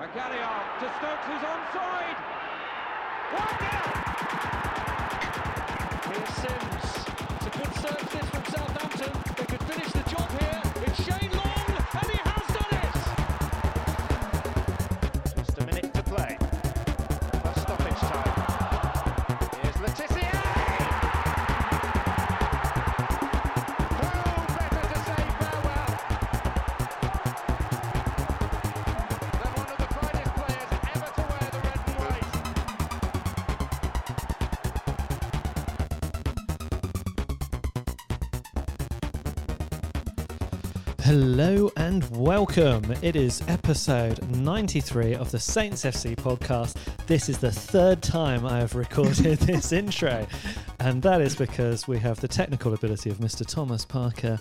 Magalhael to Stokes, who's onside. Nil. Here's Sims. It's a good serve from Southampton. They could finish the job here. Hello and welcome. It is episode 93 of the Saints FC podcast. This is the third time I have recorded this intro, and that is because we have the technical ability of Mr. Thomas Parker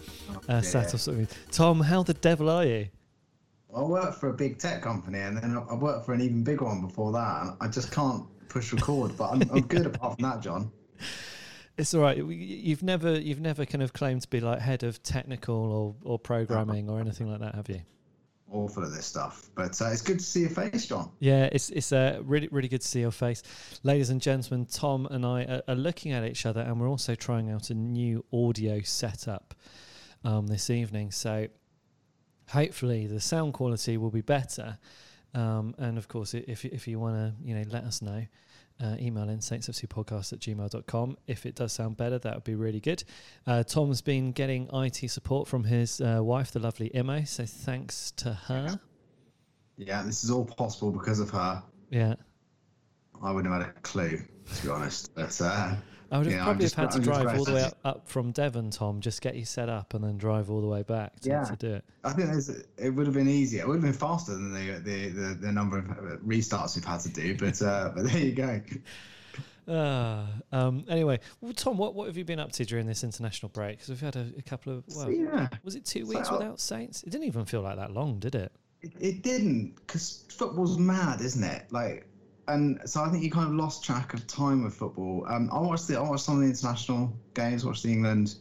uh, sat off. Tom, how the devil are you? I work for a big tech company and then I I worked for an even bigger one before that. And I just can't push record, but I'm, I'm good apart from that, John. It's all right. You- You've never, you've never kind of claimed to be like head of technical or, or programming or anything like that, have you? Awful at this stuff. But uh, it's good to see your face, John. Yeah, it's it's uh, really really good to see your face, ladies and gentlemen. Tom and I are, are looking at each other, and we're also trying out a new audio setup um, this evening. So hopefully the sound quality will be better. Um, and of course, if if you want to, you know, let us know. Uh, email in saintsfcpodcast at gmail.com. If it does sound better, that would be really good. Uh, Tom's been getting IT support from his uh, wife, the lovely Emma, So thanks to her. Yeah, this is all possible because of her. Yeah. I wouldn't have had a clue, to be honest. But uh, I would have Yeah, probably just- have had to drive all the way up, up from Devon, Tom, just get you set up and then drive all the way back to, Yeah. to do it. I think it would have been easier. It would have been faster than the the, the, the number of uh, restarts we've had to do. But uh, but there you go. Uh, um, anyway, well, Tom, what, what have you been up to during this international break? Because we've had a, a couple of, well, yeah, was it two weeks I- without Saints? It didn't even feel like that long, did it? It, it didn't because football's mad, isn't it? Like, and so I think you kind of lost track of time with football. Um, I watched the I watched some of the international games. Watched the England.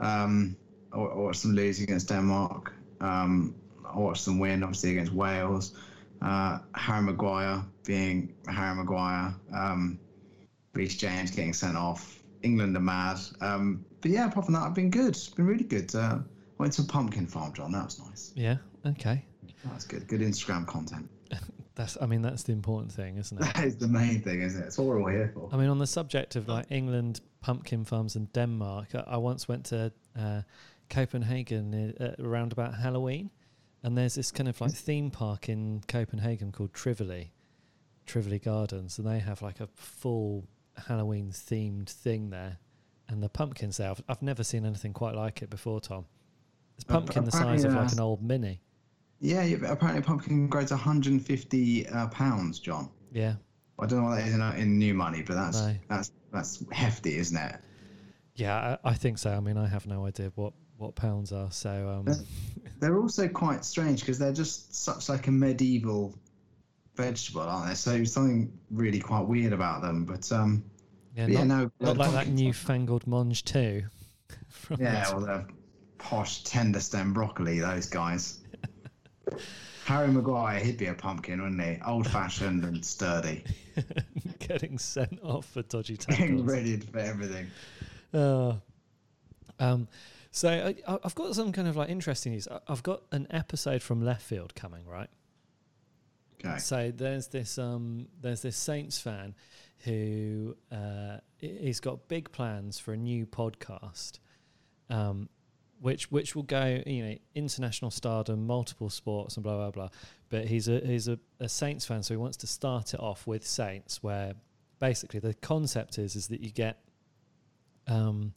Um, I watched them lose against Denmark. Um, I watched them win, obviously against Wales. Uh, Harry Maguire being Harry Maguire. Um, Reece James getting sent off. England are mad. Um, but yeah, apart from that, I've been good. It's been really good. Uh, went to a pumpkin farm, John. That was nice. Yeah. Okay. That's good. Good Instagram content. That's, I mean, that's the important thing, isn't it? That is the main thing, isn't it? It's what we're all here for. I mean, on the subject of like England pumpkin farms and Denmark, I, I once went to uh, Copenhagen uh, around about Halloween, and there's this kind of like theme park in Copenhagen called Trivoli, Trivoli Gardens, and they have like a full Halloween themed thing there, and the pumpkins there. I've, I've never seen anything quite like it before, Tom. It's Uh, pumpkin the apparently, size of like uh, an old mini. Yeah, apparently pumpkin grows 150 uh, pounds, John. Yeah, I don't know what that is in, uh, in new money, but that's No. that's that's hefty, isn't it? yeah, I, I think so. I mean, I have no idea what what pounds are, so um, They're also quite strange because they're just such like a medieval vegetable, aren't they? So something really quite weird about them. But um, yeah, but yeah, no, not like that newfangled mange tout. Yeah, well, they're posh tender stem broccoli, those guys. Harry Maguire, he'd be a pumpkin, wouldn't he? Old fashioned and sturdy, getting sent off for dodgy getting tackles. ready for everything. Oh. um, so I, I've got some kind of like interesting news. I've got an episode from Left Field coming, right? Okay. So there's this um, there's this Saints fan who uh, he- he's got big plans for a new podcast, um, which which will go you know international stardom, multiple sports, and blah blah blah. But he's a he's a, a Saints fan, so he wants to start it off with Saints, where basically the concept is is that you get um,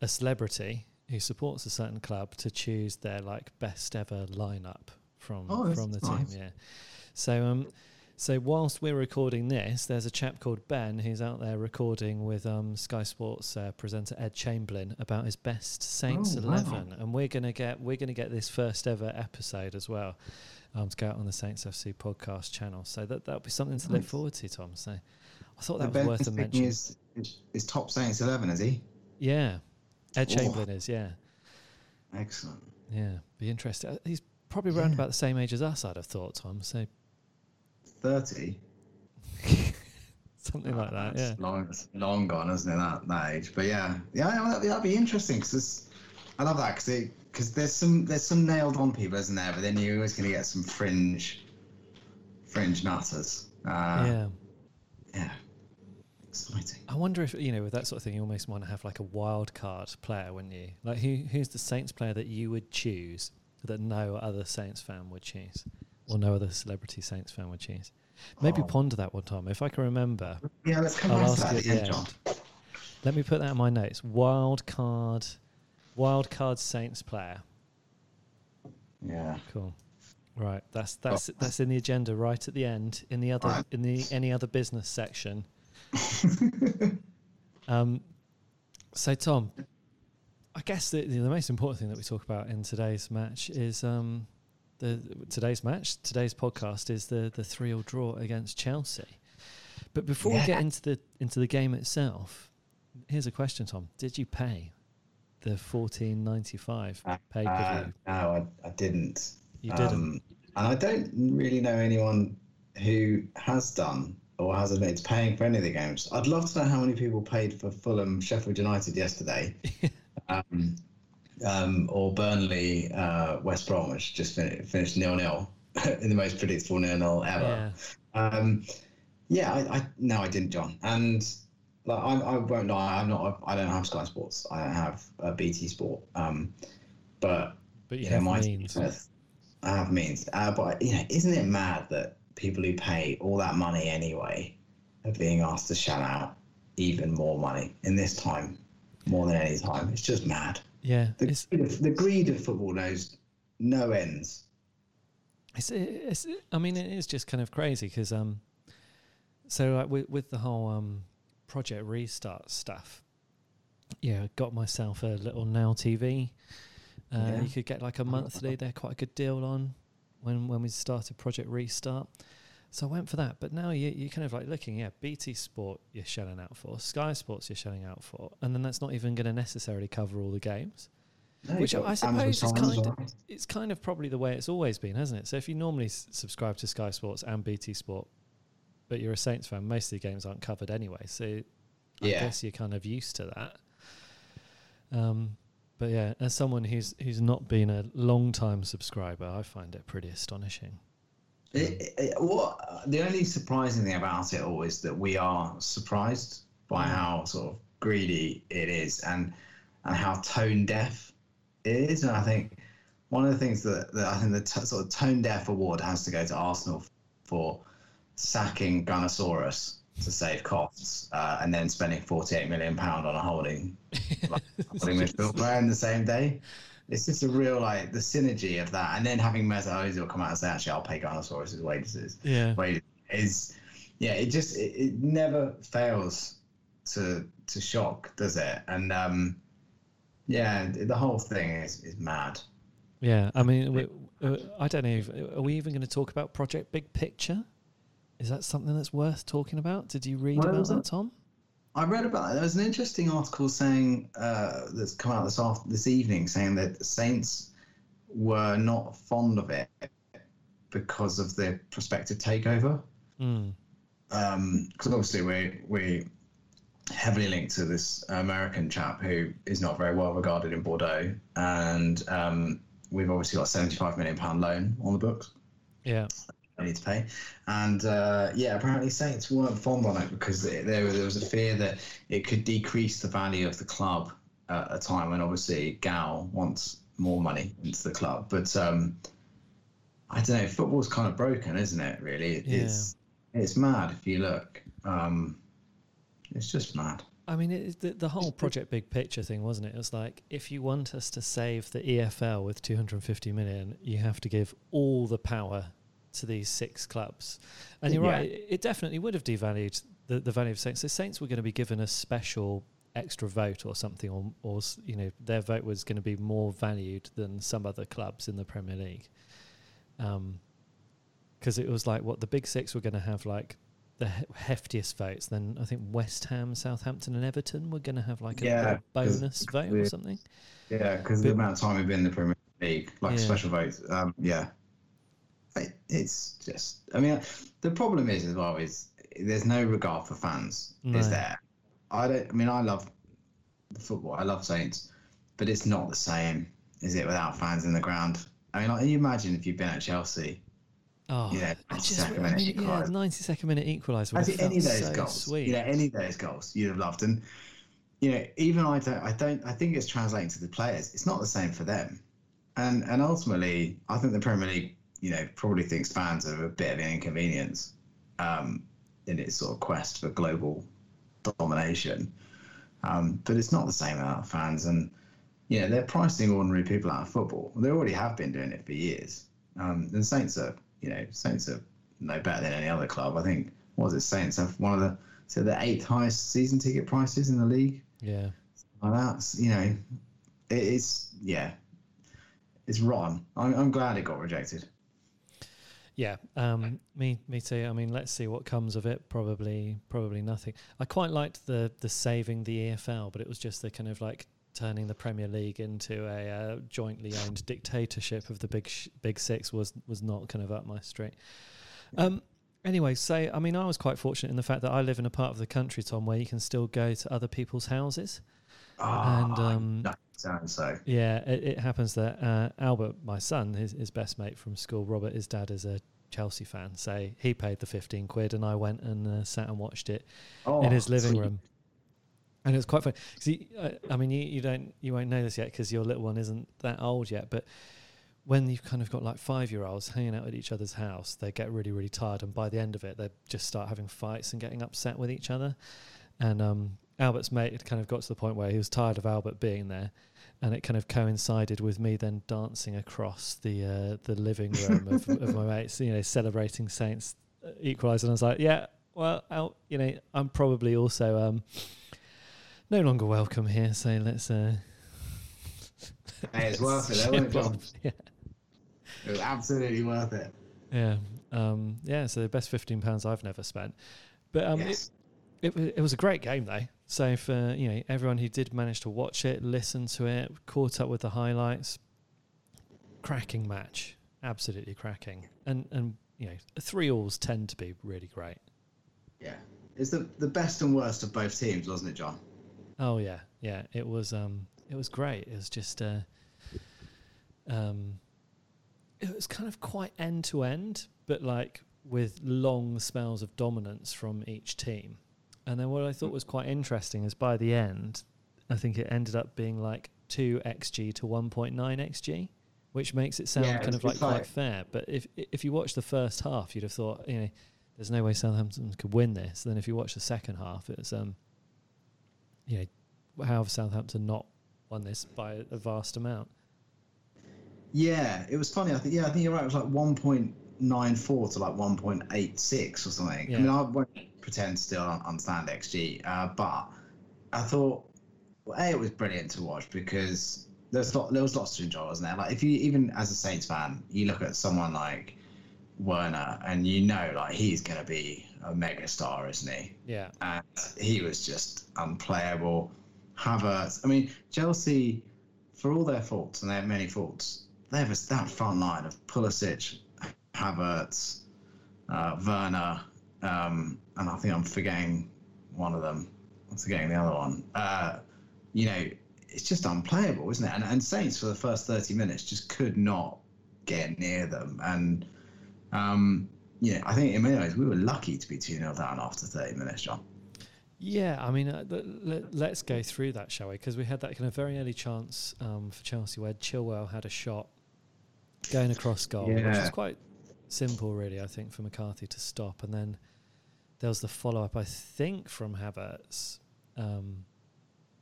a celebrity who supports a certain club to choose their like best ever lineup from Oh, from the nice. team. Yeah. So um, so whilst we're recording this, there's a chap called Ben who's out there recording with um Sky Sports uh, presenter Ed Chamberlain about his best Saints Oh, wow. eleven, and we're gonna get we're gonna get this first ever episode as well. Um, to go out on the Saints FC podcast channel, so that that'll be something to look forward to, Tom. So I thought The that was worth a mention. Is, is, top Saints 11, is he? Yeah, Ed Oh. Chamberlain is. Yeah, Excellent. yeah, be interesting. Uh, He's probably around Yeah. about the same age as us, I'd have thought, Tom. So thirty. Something like that, yeah. It's long, it's long gone, isn't it? That that age, but yeah, yeah, that'd, that'd be interesting because I love that because because there's some there's some nailed on people, isn't there? But then you're always going to get some fringe, fringe nutters. Uh, yeah. yeah, exciting. I wonder if you know with that sort of thing, you almost want to have like a wild card player, wouldn't you? Like who who's the Saints player that you would choose that no other Saints fan would choose, or no other celebrity Saints fan would choose? Maybe Oh. ponder that one time. If I can remember, Yeah, let's come I'll back to that you at at the the end, John. Let me put that in my notes. Wild card, wild card Saints player. Yeah. Cool. Right, that's that's that's in the agenda right at the end in the other in the any other business section. um, so Tom, I guess the the most important thing that we talk about in today's match is um, the today's match today's podcast is the the three 0 draw against Chelsea. But before we get into the into the game itself, here's a question, Tom: Did you pay the fourteen ninety five pay per Uh, no, I, I didn't. You didn't. Um, and I don't really know anyone who has done or has admitted to paying for any of the games. I'd love to know how many people paid for Fulham Sheffield United yesterday, um, um, or Burnley uh, West Bromwich just fin- finished nil nil in the most predictable nil nil ever. Yeah. Um, yeah, I, I no, I didn't, John. And like, I, I won't lie, I'm not. I don't have Sky Sports. I don't have uh, BT Sport. Um, but But you you know, my means. I have means. Uh, but you know, isn't it mad that people who pay all that money anyway are being asked to shell out even more money in this time, more than any time? It's just mad. Yeah, The, greed of, the greed of football knows no ends. it's, it's, I mean, it is just kind of crazy because, um, so like with, with the whole um, project restart stuff, yeah, I got myself a little Now TV. Uh, Yeah. You could get like a monthly. They're quite a good deal on when when we started Project Restart. So I went for that. But now you you kind of like looking, yeah, BT Sport you're shelling out for, Sky Sports you're shelling out for, and then that's not even going to necessarily cover all the games. No, Which I suppose is kind of it's kind of probably the way it's always been, hasn't it? So if you normally s- subscribe to Sky Sports and BT Sport, but you're a Saints fan, most of the games aren't covered anyway. So I Yeah. guess you're kind of used to that. Um, but yeah, as someone who's who's not been a long time subscriber, I find it pretty astonishing. It, it, what the only surprising thing about it all is that we are surprised by Mm. how sort of greedy it is and and how tone deaf it is. And I think one of the things that, that I think the t- sort of tone deaf award has to go to Arsenal for sacking Gunnosaurus to save costs uh, and then spending 48 million pound on a holding like, holding midfield player in the same day. It's just a real like the synergy of that, and then having Mesut Ozil come out and say, "Actually, I'll pay Gunnosaurus's wages." Yeah, Wait, is yeah, it just it, it never fails to to shock, does it? And um, yeah, the whole thing is is mad. yeah. I mean, we, uh, I don't know. If, are we even going to talk about Project Big Picture? Is that something that's worth talking about? Did you read Well, about that, Tom? I read about it. there was an interesting article saying uh, that's come out this after this evening saying that the Saints were not fond of it because of the prospective takeover. Mm. because obviously we we heavily linked to this American chap who is not very well regarded in Bordeaux, and um, we've obviously got a seventy-five million pound loan on the books. Yeah, I need to pay, and uh, yeah, apparently Saints weren't fond on it because there there was a fear that it could decrease the value of the club at a time when obviously Gao wants more money into the club, but. Um, I don't know. Football's kind of broken, isn't it? Really, it's it's mad if you look. Um, it's just mad. I mean, it, the, the whole Project Big Picture thing, wasn't it? It was like, if you want us to save the EFL with 250 million, you have to give all the power to these six clubs. And you're Yeah. right, it, it definitely would have devalued the, the value of Saints. So Saints were going to be given a special extra vote or something, or, or you know, their vote was going to be more valued than some other clubs in the Premier League. Um, because it was like what the big six were going to have like the heftiest votes. Then I think West Ham, Southampton, and Everton were going to have like a, Yeah, little 'cause- bonus vote or something. Yeah, because the amount of time we've been in the Premier League, like Yeah. special votes. Um, yeah. It's just. I mean, the problem is as well is there's no regard for fans. No. Is there? I don't. I mean, I love football. I love Saints, but it's not the same, is it, without fans in the ground? I mean, like, you imagine if you've been at Chelsea. Oh, Yeah, I just, 92nd I minute mean, yeah, equaliser. 92nd minute equaliser would I have think felt any of those so goals, sweet. you know, any of those goals you'd have loved, and you know, even I don't, I don't, I think it's translating to the players. It's not the same for them, and and ultimately, I think the Premier League, you know, probably thinks fans are a bit of an inconvenience, um, in its sort of quest for global domination, um, but it's not the same without fans, and you know, they're pricing ordinary people out of football. They already have been doing it for years. Um, and Saints are, you know, Saints are no better than any other club. I think what was it Saints have one of the so the eighth highest season ticket prices in the league. Yeah. Like that's you know, it, it's yeah, it's rotten. I'm, I'm glad it got rejected. Yeah, um, me, me too. I mean, let's see what comes of it. Probably, probably nothing. I quite liked the the saving the EFL, but it was just the kind of like turning the Premier League into a uh, jointly owned dictatorship of the big sh- big six was was not kind of up my street. Um, anyway, so I mean, I was quite fortunate in the fact that I live in a part of the country, Tom, where you can still go to other people's houses. And, um, sounds so. Yeah, it, it happens that uh, Albert, my son, his, his best mate from school, Robert, his dad is a Chelsea fan. So he paid the 15 quid and I went and uh, sat and watched it Oh, in his living sweet. room. And it was quite fun. he, I, I mean, you, you don't, you won't know this yet because your little one isn't that old yet. But when you've kind of got like five year olds hanging out at each other's house, they get really, really tired. And by the end of it, they just start having fights and getting upset with each other. And um, Albert's mate had kind of got to the point where he was tired of Albert being there, and it kind of coincided with me then dancing across the uh, the living room of, of my mates, you know, celebrating Saints uh, equalise. And I was like, yeah, well, Al, you know, I'm probably also um, no longer welcome here, so let's. Uh, Hey, it's worth it, it, off. Yeah, It was absolutely worth it. yeah, um, yeah. So the best fifteen pounds I've never spent, but um, it, yes. It, wa- it was a great game though. So for you know everyone who did manage to watch it, listen to it, caught up with the highlights, cracking match, absolutely cracking. And and you know three alls tend to be really great. yeah. It's the the best and worst of both teams, wasn't it, John? Oh yeah, yeah. It was um it was great. It was just uh um it was kind of quite end to end, but like with long spells of dominance from each team. And then what I thought was quite interesting is by the end, I think it ended up being like two xg to one point nine xg, which makes it sound Yeah, kind of like quite fair. But if if you watch the first half, you'd have thought you know there's no way Southampton could win this. Then if you watch the second half, it's um you know how have Southampton not won this by a vast amount? Yeah, it was funny. I think yeah, I think you're right. It was like 1.94 to like 1.86 or something. Yeah. I mean, I won't pretend to still un- understand XG, uh, but I thought, well, a it was brilliant to watch because there's lot, there was lots to enjoy, wasn't there? Like if you even as a Saints fan, you look at someone like Werner and you know like he's going to be a mega star, isn't he? Yeah, and he was just unplayable. Havertz, I mean, Chelsea, for all their faults, and they have many faults, they have a, that front line of Pulisic, Havertz, uh, Werner, um, and I think I'm forgetting one of them. I'm forgetting the other one. Uh, you know, it's just unplayable, isn't it? And, and Saints, for the first 30 minutes, just could not get near them. And, um, yeah, I think in many ways, we were lucky to be 2 0 down after 30 minutes, John. yeah. I mean, uh, let, let's go through that, shall we? Because we had that kind of very early chance um, for Chelsea where Chilwell had a shot going across goal, which Yeah. is quite simple, really. I think for McCarthy to stop, and then there was the follow up, I think, from Havertz, um,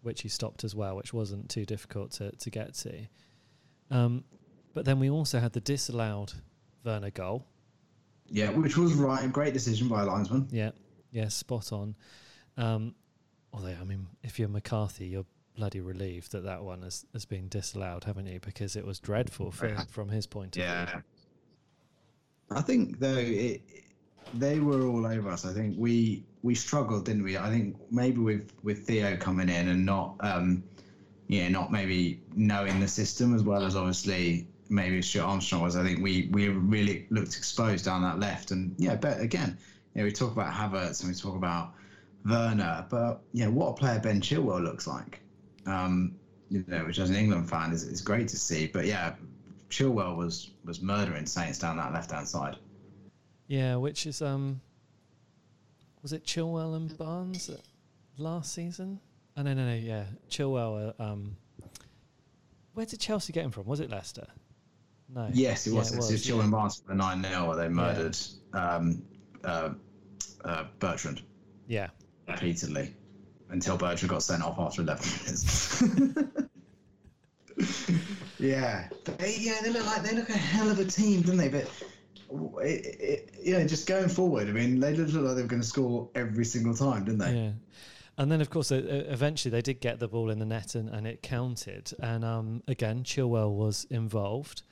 which he stopped as well, which wasn't too difficult to to get to. Um, but then we also had the disallowed Werner goal. Yeah, which was right. A great decision by a linesman. Yeah, yeah, spot on. Um, although, I mean, if you're McCarthy, you're bloody relieved that that one has, has been disallowed, haven't you? Because it was dreadful for, from his point of view. Yeah. I think though it, they were all over us. I think we we struggled, didn't we? I think maybe with with Theo coming in and not um, yeah, not maybe knowing the system as well as obviously maybe Stuart Armstrong was. I think we we really looked exposed down that left, and yeah, but again, you know, we talk about Havertz and we talk about Werner, but yeah, what a player Ben Chilwell looks like. Um, you know, which as an England fan is, is great to see. But yeah, Chilwell was was murdering Saints down that left hand side. Yeah, which is um, was it Chilwell and Barnes last season? Oh, no, no, no. Yeah, Chilwell. Uh, um, where did Chelsea get him from? Was it Leicester? No. Yes, it Yeah, was. it It's was, Chilwell yeah. and Barnes for the nine 0 They murdered um, uh, uh, Bertrand Yeah, repeatedly until Bertrand got sent off after eleven minutes. yeah, they, yeah, they look like they look a hell of a team, don't they? But it, it, you know, just going forward, I mean, they look like they were going to score every single time, didn't they? yeah. And then, of course, uh, eventually they did get the ball in the net and, and it counted. And um, again, Chilwell was involved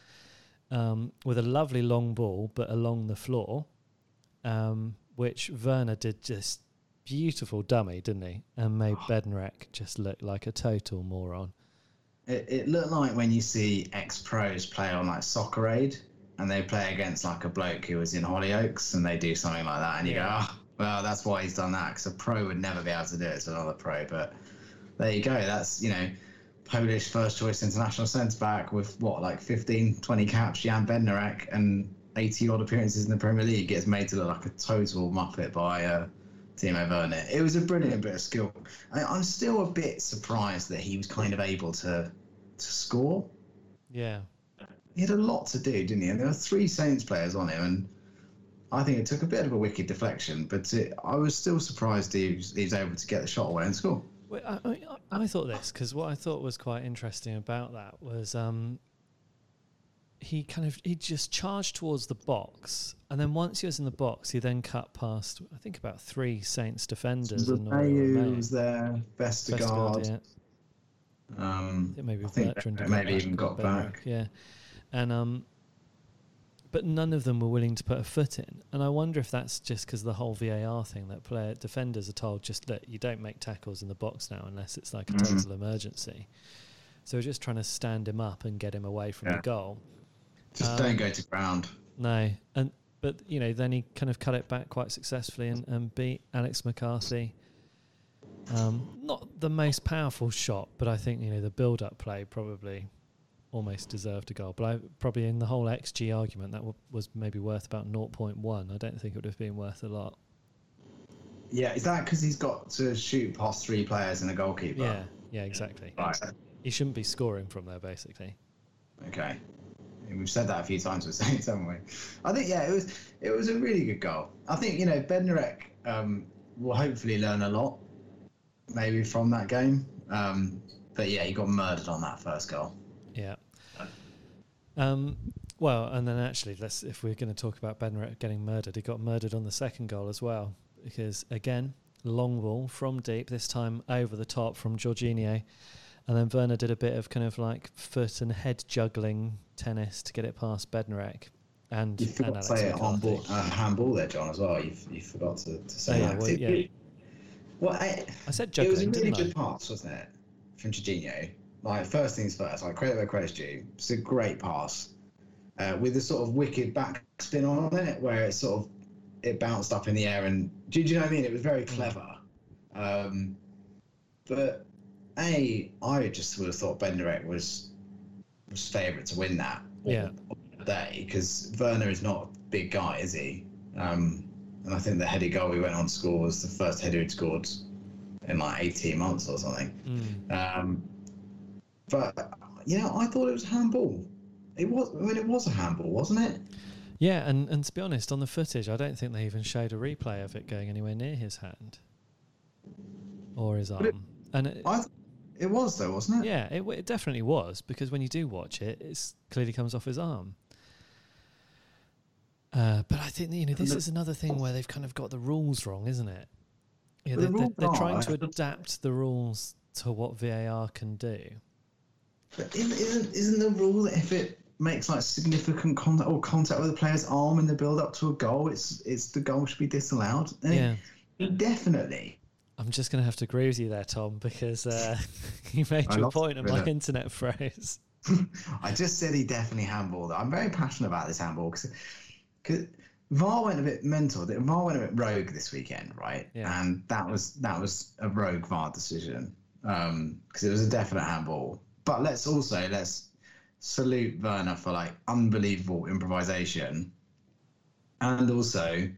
um, with a lovely long ball, but along the floor, um, which Werner did just beautiful dummy, didn't he? And made Bednarek just look like a total moron. It, it looked like when you see ex pros play on like Soccer Aid and they play against like a bloke who was in Hollyoaks and they do something like that, and you Yeah. go, oh, well, that's why he's done that because a pro would never be able to do it to another pro. But there you go. That's, you know, Polish first choice international centre back with what, like 15, 20 caps, Jan Bednarek, and 80 odd appearances in the Premier League gets made to look like a total muppet by uh, Timo Werner. It was a brilliant bit of skill. I, I'm still a bit surprised that he was kind of able to to score. Yeah. He had a lot to do, didn't he? And there were three Saints players on him, and I think it took a bit of a wicked deflection, but it, I was still surprised he was, he was able to get the shot away and score. Well, I, I, I thought this because what I thought was quite interesting about that was um, he kind of he just charged towards the box, and then once he was in the box, he then cut past I think about three Saints defenders. and Nora Mayu was there, Vestergaard, Vestergaard. yeah. Um, I think maybe I think Bertrand Be- maybe even got Bednarek, back. Yeah, and um, but none of them were willing to put a foot in, and I wonder if that's just because the whole VAR thing that player defenders are told just that you don't make tackles in the box now unless it's like a Mhm. total emergency. So we're just trying to stand him up and get him away from Yeah. the goal. Just Um, don't go to ground. No, and but you know then he kind of cut it back quite successfully and, and beat Alex McCarthy. Um, not the most powerful shot, but I think you know the build-up play probably almost deserved a goal. But I probably in the whole XG argument that w- was maybe worth about 0.1. I don't think it would have been worth a lot. Yeah, is that because he's got to shoot past three players and a goalkeeper? Yeah, yeah, exactly. Right. He shouldn't be scoring from there, basically. Okay. We've said that a few times with Saints, haven't we? I think yeah, it was it was a really good goal. I think you know Bednarek um, will hopefully learn a lot, maybe from that game. Um, but yeah, he got murdered on that first goal. Um, well, and then actually, let's if we're going to talk about Bednarek getting murdered, he got murdered on the second goal as well because again, long ball from deep, this time over the top from Jorginho, and then Werner did a bit of kind of like foot and head juggling tennis to get it past Bednarek and, You and forgot to Alex say it on McCarthy. ball, uh, handball there, John, as well. You, you forgot to, to say Oh, yeah, that. well, yeah. well, I, I said it was a really good pass, wasn't it, from Jorginho? Like first things first, like credit where credit's due. It's a great pass uh, with a sort of wicked backspin on it, where it sort of it bounced up in the air, and do, do you know what I mean? It was very clever. Um, but a, I just would have thought Bednarek was was favourite to win that. Yeah. day because Werner is not a big guy, is he? Um, and I think the headed goal we went on to score was the first header he'd scored in like 18 months or something. Mm. Um, but you know, I thought it was handball. It was. I mean, it was a handball, wasn't it? Yeah, and, and to be honest, on the footage, I don't think they even showed a replay of it going anywhere near his hand or his arm. it- and it, I. Th- it was though, wasn't it? Yeah, it, it definitely was because when you do watch it, it clearly comes off his arm. Uh, but I think you know this the- is another thing where they've kind of got the rules wrong, isn't it? Yeah, they're, they're, they're trying to adapt the rules to what VAR can do. But isn't, isn't isn't the rule that if it makes like significant contact or contact with the player's arm in the build up to a goal, it's it's the goal should be disallowed? And it- Yeah, definitely. I'm just going to have to agree with you there, Tom, because uh, you made I your lost point and my it. internet froze. I just said he definitely handballed. I'm very passionate about this handball because VAR went a bit mental. VAR went a bit rogue this weekend, right? Yeah. And that was that was a rogue VAR decision because um, it was a definite handball. But let's also let's salute Werner for like unbelievable improvisation, and also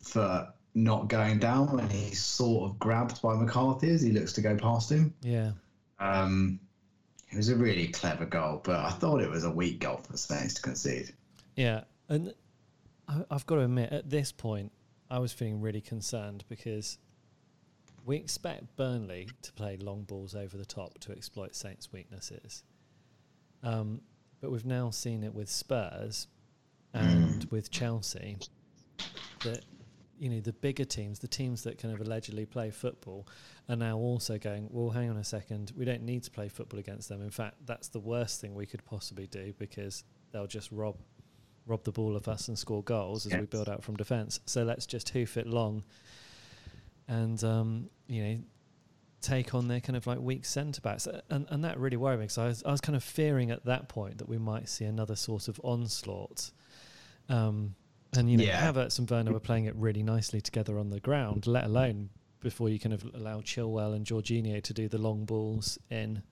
for not going down when he's sort of grabbed by McCarthy as he looks to go past him. Yeah. Um, it was a really clever goal, but I thought it was a weak goal for Saints to concede. Yeah, and I, I've got to admit, at this point, I was feeling really concerned because we expect Burnley to play long balls over the top to exploit Saints' weaknesses. Um, but we've now seen it with Spurs and with Chelsea that you know the bigger teams, the teams that kind of allegedly play football, are now also going. Well, hang on a second, we don't need to play football against them. In fact, that's the worst thing we could possibly do because they'll just rob rob the ball of us and score goals as we build out from defence. So let's just hoof it long, and um, you know take on their kind of like weak centre backs, and and that really worried me because I was I was kind of fearing at that point that we might see another sort of onslaught. Um, and you know, Yeah. Havertz and Werner were playing it really nicely together on the ground. Let alone before you kind of allow Chilwell and Jorginho to do the long balls in.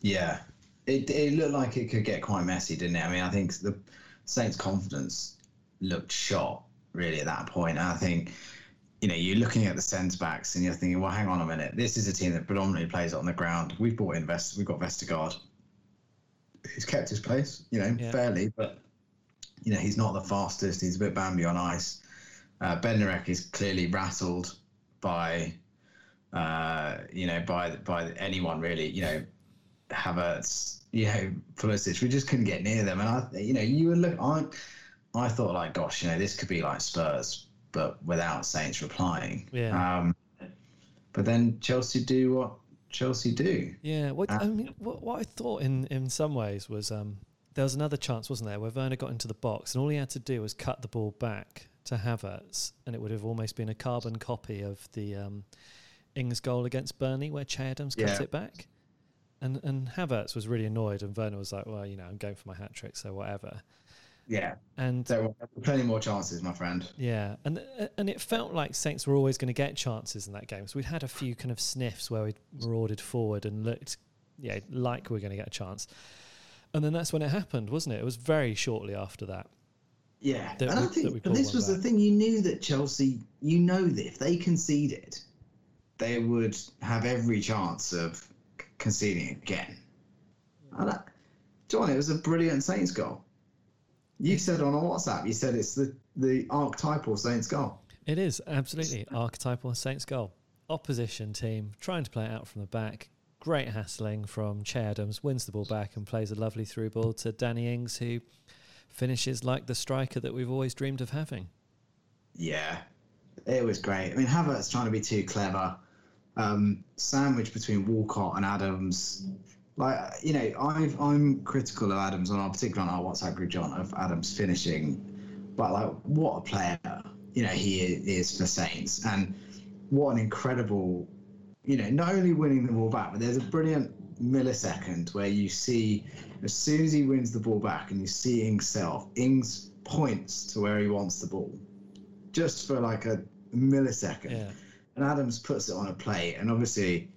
Yeah, it it looked like it could get quite messy, didn't it? I mean, I think the Saints' confidence looked shot really at that point. And I think you know you're looking at the centre backs and you're thinking, well, hang on a minute, this is a team that predominantly plays on the ground. We've brought in Vest, we've got Vestergaard, who's kept his place, you know, Yeah. fairly, but you know he's not the fastest. He's a bit Bambi on ice. Uh, Bednarek is clearly rattled by, uh, you know, by by anyone really. You know, Havertz, you know, Pulisic. We just couldn't get near them, and I, you know, you were look. I, I thought like, gosh, you know, this could be like Spurs, but without Saints replying. Yeah. Um, but then Chelsea do what Chelsea do. Yeah, what I mean, what, what I thought in in some ways was um, there was another chance, wasn't there, where Werner got into the box and all he had to do was cut the ball back to Havertz, and it would have almost been a carbon copy of the um, Ings goal against Burnley, where Che Adams cut Yeah. it back. And and Havertz was really annoyed, and Werner was like, "Well, you know, I'm going for my hat trick, so whatever." Yeah. And There were plenty more chances, my friend. yeah, and and it felt like Saints were always going to get chances in that game. So we'd had a few kind of sniffs where we marauded forward and looked, yeah, like we were going to get a chance. And then that's when it happened, wasn't it? It was very shortly after that. Yeah, that and we- I think but this was the thing. You knew that Chelsea. You know that if they conceded, they would have every chance of conceding again. And that, John, it was a brilliant Saints goal. You said on a WhatsApp, you said it's the the archetypal Saints goal. It is absolutely archetypal Saints goal. Opposition team trying to play it out from the back. Great hassling from Che Adams, wins the ball back and plays a lovely through ball to Danny Ings, who finishes like the striker that we've always dreamed of having. Yeah, it was great. I mean, Havertz trying to be too clever. Um, sandwich between Walcott and Adams. Like you know, I've, I'm critical of Adams on our particularly on our WhatsApp group, John, of Adams finishing. But like, what a player! You know, he is for Saints, and what an incredible. You know, not only winning the ball back, but there's a brilliant millisecond where you see as soon as he wins the ball back, and you see Ings self, Ings points to where he wants the ball just for like a millisecond. Yeah. And Adams puts it on a plate, and obviously,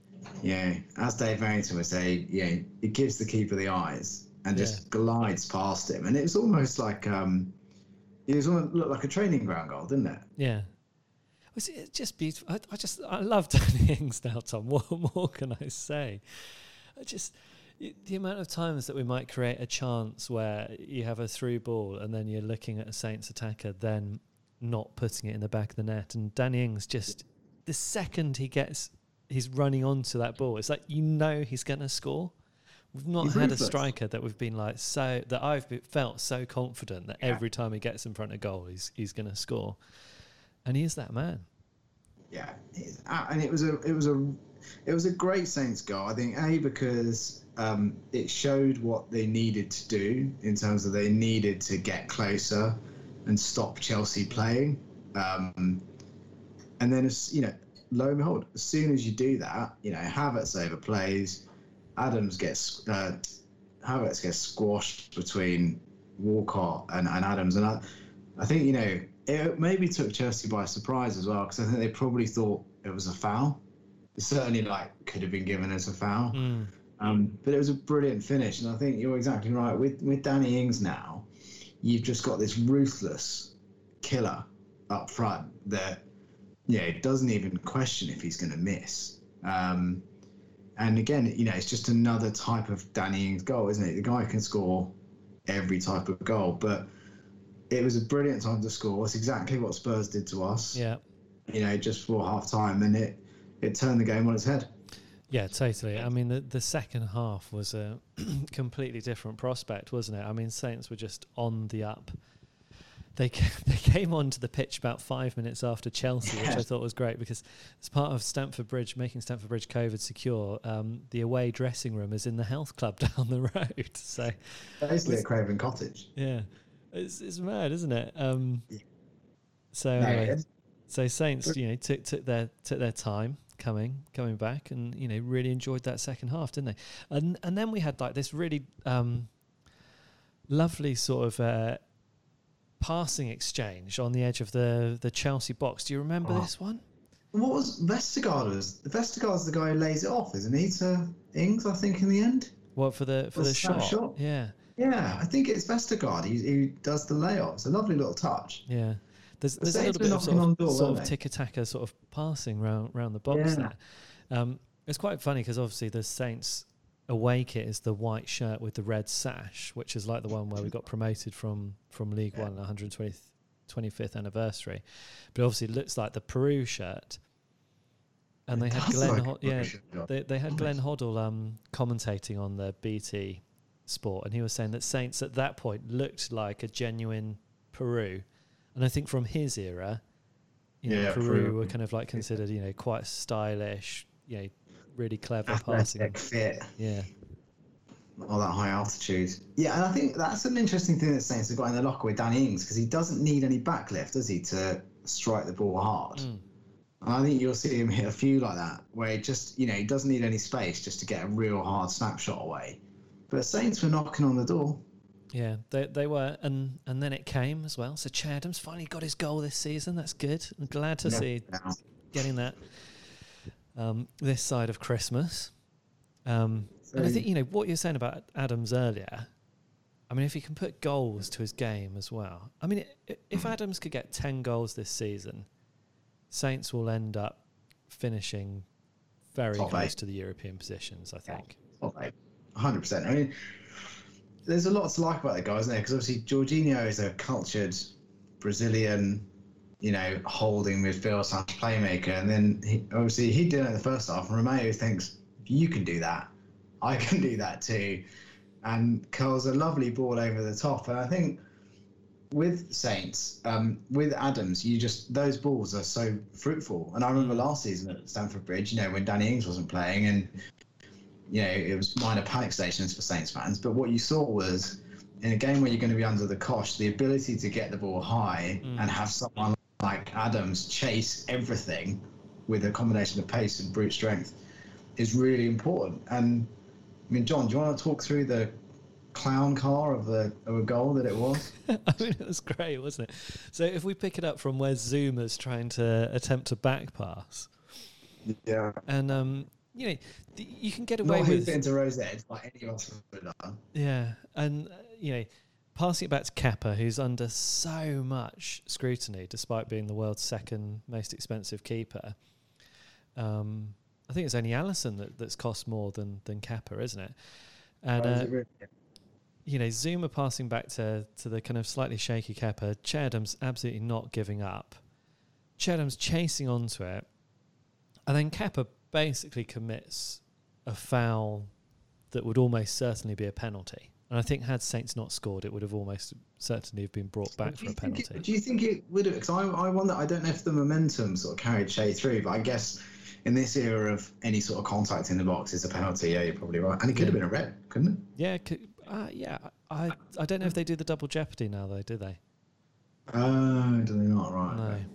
know, as Dave Barrington would say, know, it gives the keeper the eyes and just glides past him, and it was almost like um, it was almost looked like a training ground goal, didn't it? Yeah. Was it just beautiful? I, I just I love Danny Ings now, Tom. What more can I say? I just the amount of times that we might create a chance where you have a through ball and then you're looking at a Saints attacker, then not putting it in the back of the net, and Danny Ings just the second he gets he's running onto that ball, it's like you know he's going to score. We've not He's had a striker that we've been like so that I've felt so confident that every time he gets in front of goal, he's he's going to score, and he is that man. Yeah, uh, and it was a it was a it was a great Saints goal. I think a because um, it showed what they needed to do in terms of they needed to get closer and stop Chelsea playing. Um, and then as you know, lo and behold, as soon as you do that, you know Havertz overplays, Adams gets uh, Havertz gets squashed between Walcott and, and Adams, and I, I think you know it maybe took Chelsea by surprise as well because I think they probably thought it was a foul. It certainly like could have been given as a foul, Mm. um, but it was a brilliant finish, and I think you're exactly right with with Danny Ings now. You've just got this ruthless killer up front that yeah it doesn't even question if he's going to miss. Um, and again, you know, it's just another type of Danny Ings goal, isn't it? The guy can score every type of goal, but it was a brilliant time to score. It's exactly what Spurs did to us, Yeah. you know, just for half time, and it it turned the game on its head. Yeah, totally. I mean, the, the second half was a completely different prospect, wasn't it? I mean, Saints were just on the up. They they came onto the pitch about five minutes after Chelsea, which I thought was great because as part of Stamford Bridge making Stamford Bridge COVID secure, um, the away dressing room is in the health club down the road. So Basically, at Craven Cottage. yeah, it's it's mad, isn't it? Um, Yeah. so No, anyway, so Saints, you know, took took their took their time coming coming back, and you know, really enjoyed that second half, didn't they? And and then we had like this really um, lovely sort of uh, passing exchange on the edge of the the Chelsea box. Do you remember Oh. this one? What was Vestergaard? Was Vestergaard's the guy who lays it off, isn't he? To Ings, I think, in the end. What for the for The the shot? shot? Yeah, Yeah, I think it's Vestergaard. He, he does the layoff. It's a lovely little touch. yeah. There's, there's a little bit of sort of, door, sort of they? tick attacker sort of passing round round the box Yeah. there. Um, it's quite funny because obviously the Saints away kit is the white shirt with the red sash, which is like the one where we got promoted from from League One, 120th 25th anniversary. But obviously it looks like the Peru shirt. And they had Glenn, like Hod- yeah, they, they had Glenn Hoddle um, commentating on the BT Sport, and he was saying that Saints at that point looked like a genuine Peru, and I think from his era, you know, Yeah, Peru, Peru. were kind of like considered, you know, quite stylish, you know, really clever passing. Athletic, fit, Yeah, all that high altitude. Yeah, and I think that's an interesting thing that Saints have got in the locker with Danny Ings because he doesn't need any backlift, does he, to strike the ball hard? Mm. And I think you'll see him hit a few like that, where he just, you know, he doesn't need any space just to get a real hard snapshot away. But Saints were knocking on the door. yeah, they they were, and and then it came as well. So Che Adams finally got his goal this season. That's good. I'm glad to see getting that um, this side of Christmas. Um, and I think you know what you're saying about Adams earlier. I mean, if he can put goals to his game as well. I mean, if Adams could get ten goals this season, Saints will end up finishing very close eight. to the European positions. I think. Okay, hundred percent. I mean, there's a lot to like about the guy, isn't there? Because obviously Jorginho is a cultured Brazilian, you know, holding midfield slash playmaker, and then he, obviously he did it in the first half. And Romeu thinks you can do that, I can do that too, and curls a lovely ball over the top. And I think with Saints, um, with Adams, you just those balls are so fruitful. And I remember last season at Stamford Bridge, you know, when Danny Ings wasn't playing, and you know, it was minor panic stations for Saints fans. But what you saw was in a game where you're going to be under the cosh, the ability to get the ball high Mm. and have someone like Adams chase everything with a combination of pace and brute strength is really important. And I mean, John, do you want to talk through the clown car of the of a goal that it was? I mean, it was great, wasn't it? So if we pick it up from where Zouma's trying to attempt a back pass, Yeah. and um, you know, th- you can get away Not with hoop it into Rose Ed like any of us would have done. Yeah, and uh, you know, passing it back to Kepa, who's under so much scrutiny despite being the world's second most expensive keeper. Um, I think it's only Alisson that, that's cost more than than Kepa, isn't it? And uh, you know, Zouma passing back to to the kind of slightly shaky Kepa. Chadham's absolutely not giving up. Che Adams chasing onto it, and then Kepa basically commits a foul that would almost certainly be a penalty. And I think had Saints not scored, it would have almost certainly have been brought back for a penalty. It, do you think it would have? Because I, I wonder. I don't know if the momentum sort of carried Che through, but I guess in this era of any sort of contact in the box is a penalty. Yeah, you're probably right. And it could Yeah. have been a red, couldn't it? yeah, c- uh, yeah. I I don't know if they do the double jeopardy now, though, do they? Oh, do they not? Right. No, okay.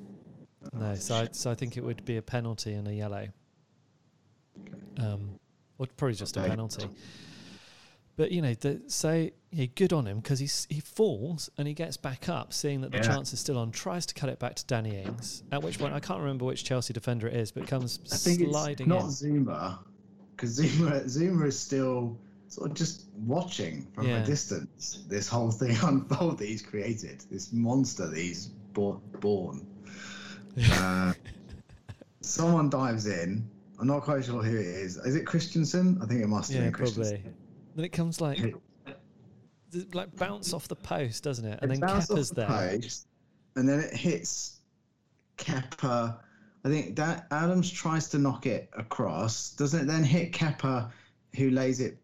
no. So I, so I think it would be a penalty and a yellow, okay. um, or probably just a Okay. penalty. But you know, the, so yeah, good on him because he he falls and he gets back up, seeing that the Yeah. chance is still on. Tries to cut it back to Danny Ings. At which point, I can't remember which Chelsea defender it is, but comes I think sliding it's not in. Zouma, because Zouma Zouma is still sort of just watching from Yeah. a distance this whole thing unfold that he's created, this monster that he's born. born. Uh, someone dives in. I'm not quite sure who it is. Is it Christensen? I think it must have Yeah, been Christensen. probably. Then it comes like like bounce off the post, doesn't it? It And then bounced off Kepa's the there. post, and then it hits Kepa. I think that Adams tries to knock it across. Doesn't it then hit Kepa, who lays it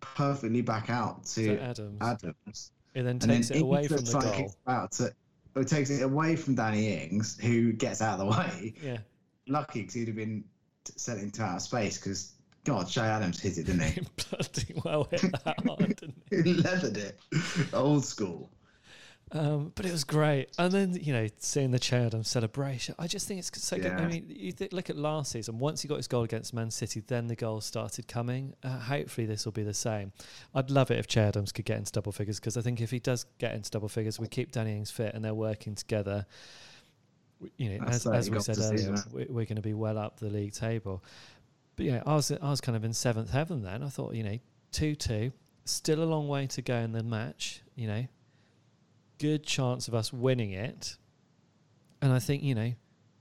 perfectly back out So to Adams. Adams? It then takes then it away from the like goal. it's about to, oh, it takes it away from Danny Ings, who gets out of the way. Yeah. Lucky because he'd have been sent into outer space because, God, Che Adams hit it, didn't he? Bloody well hit that hard, didn't it? he leathered it. Old school. Um, but it was great. And then, you know, seeing the Che Adams celebration, I just think it's so good. I mean, you th- look at last season, once he got his goal against Man City, then the goals started coming. Uh, hopefully, this will be the same. I'd love it if Che Adams could get into double figures because I think if he does get into double figures, we keep Danny Ings fit and they're working together. You know, That's as, as we said earlier, season. we- we're going to be well up the league table. But yeah, I was I was kind of in seventh heaven then. I thought, you know, two two, still a long way to go in the match. You know, good chance of us winning it. And I think, you know,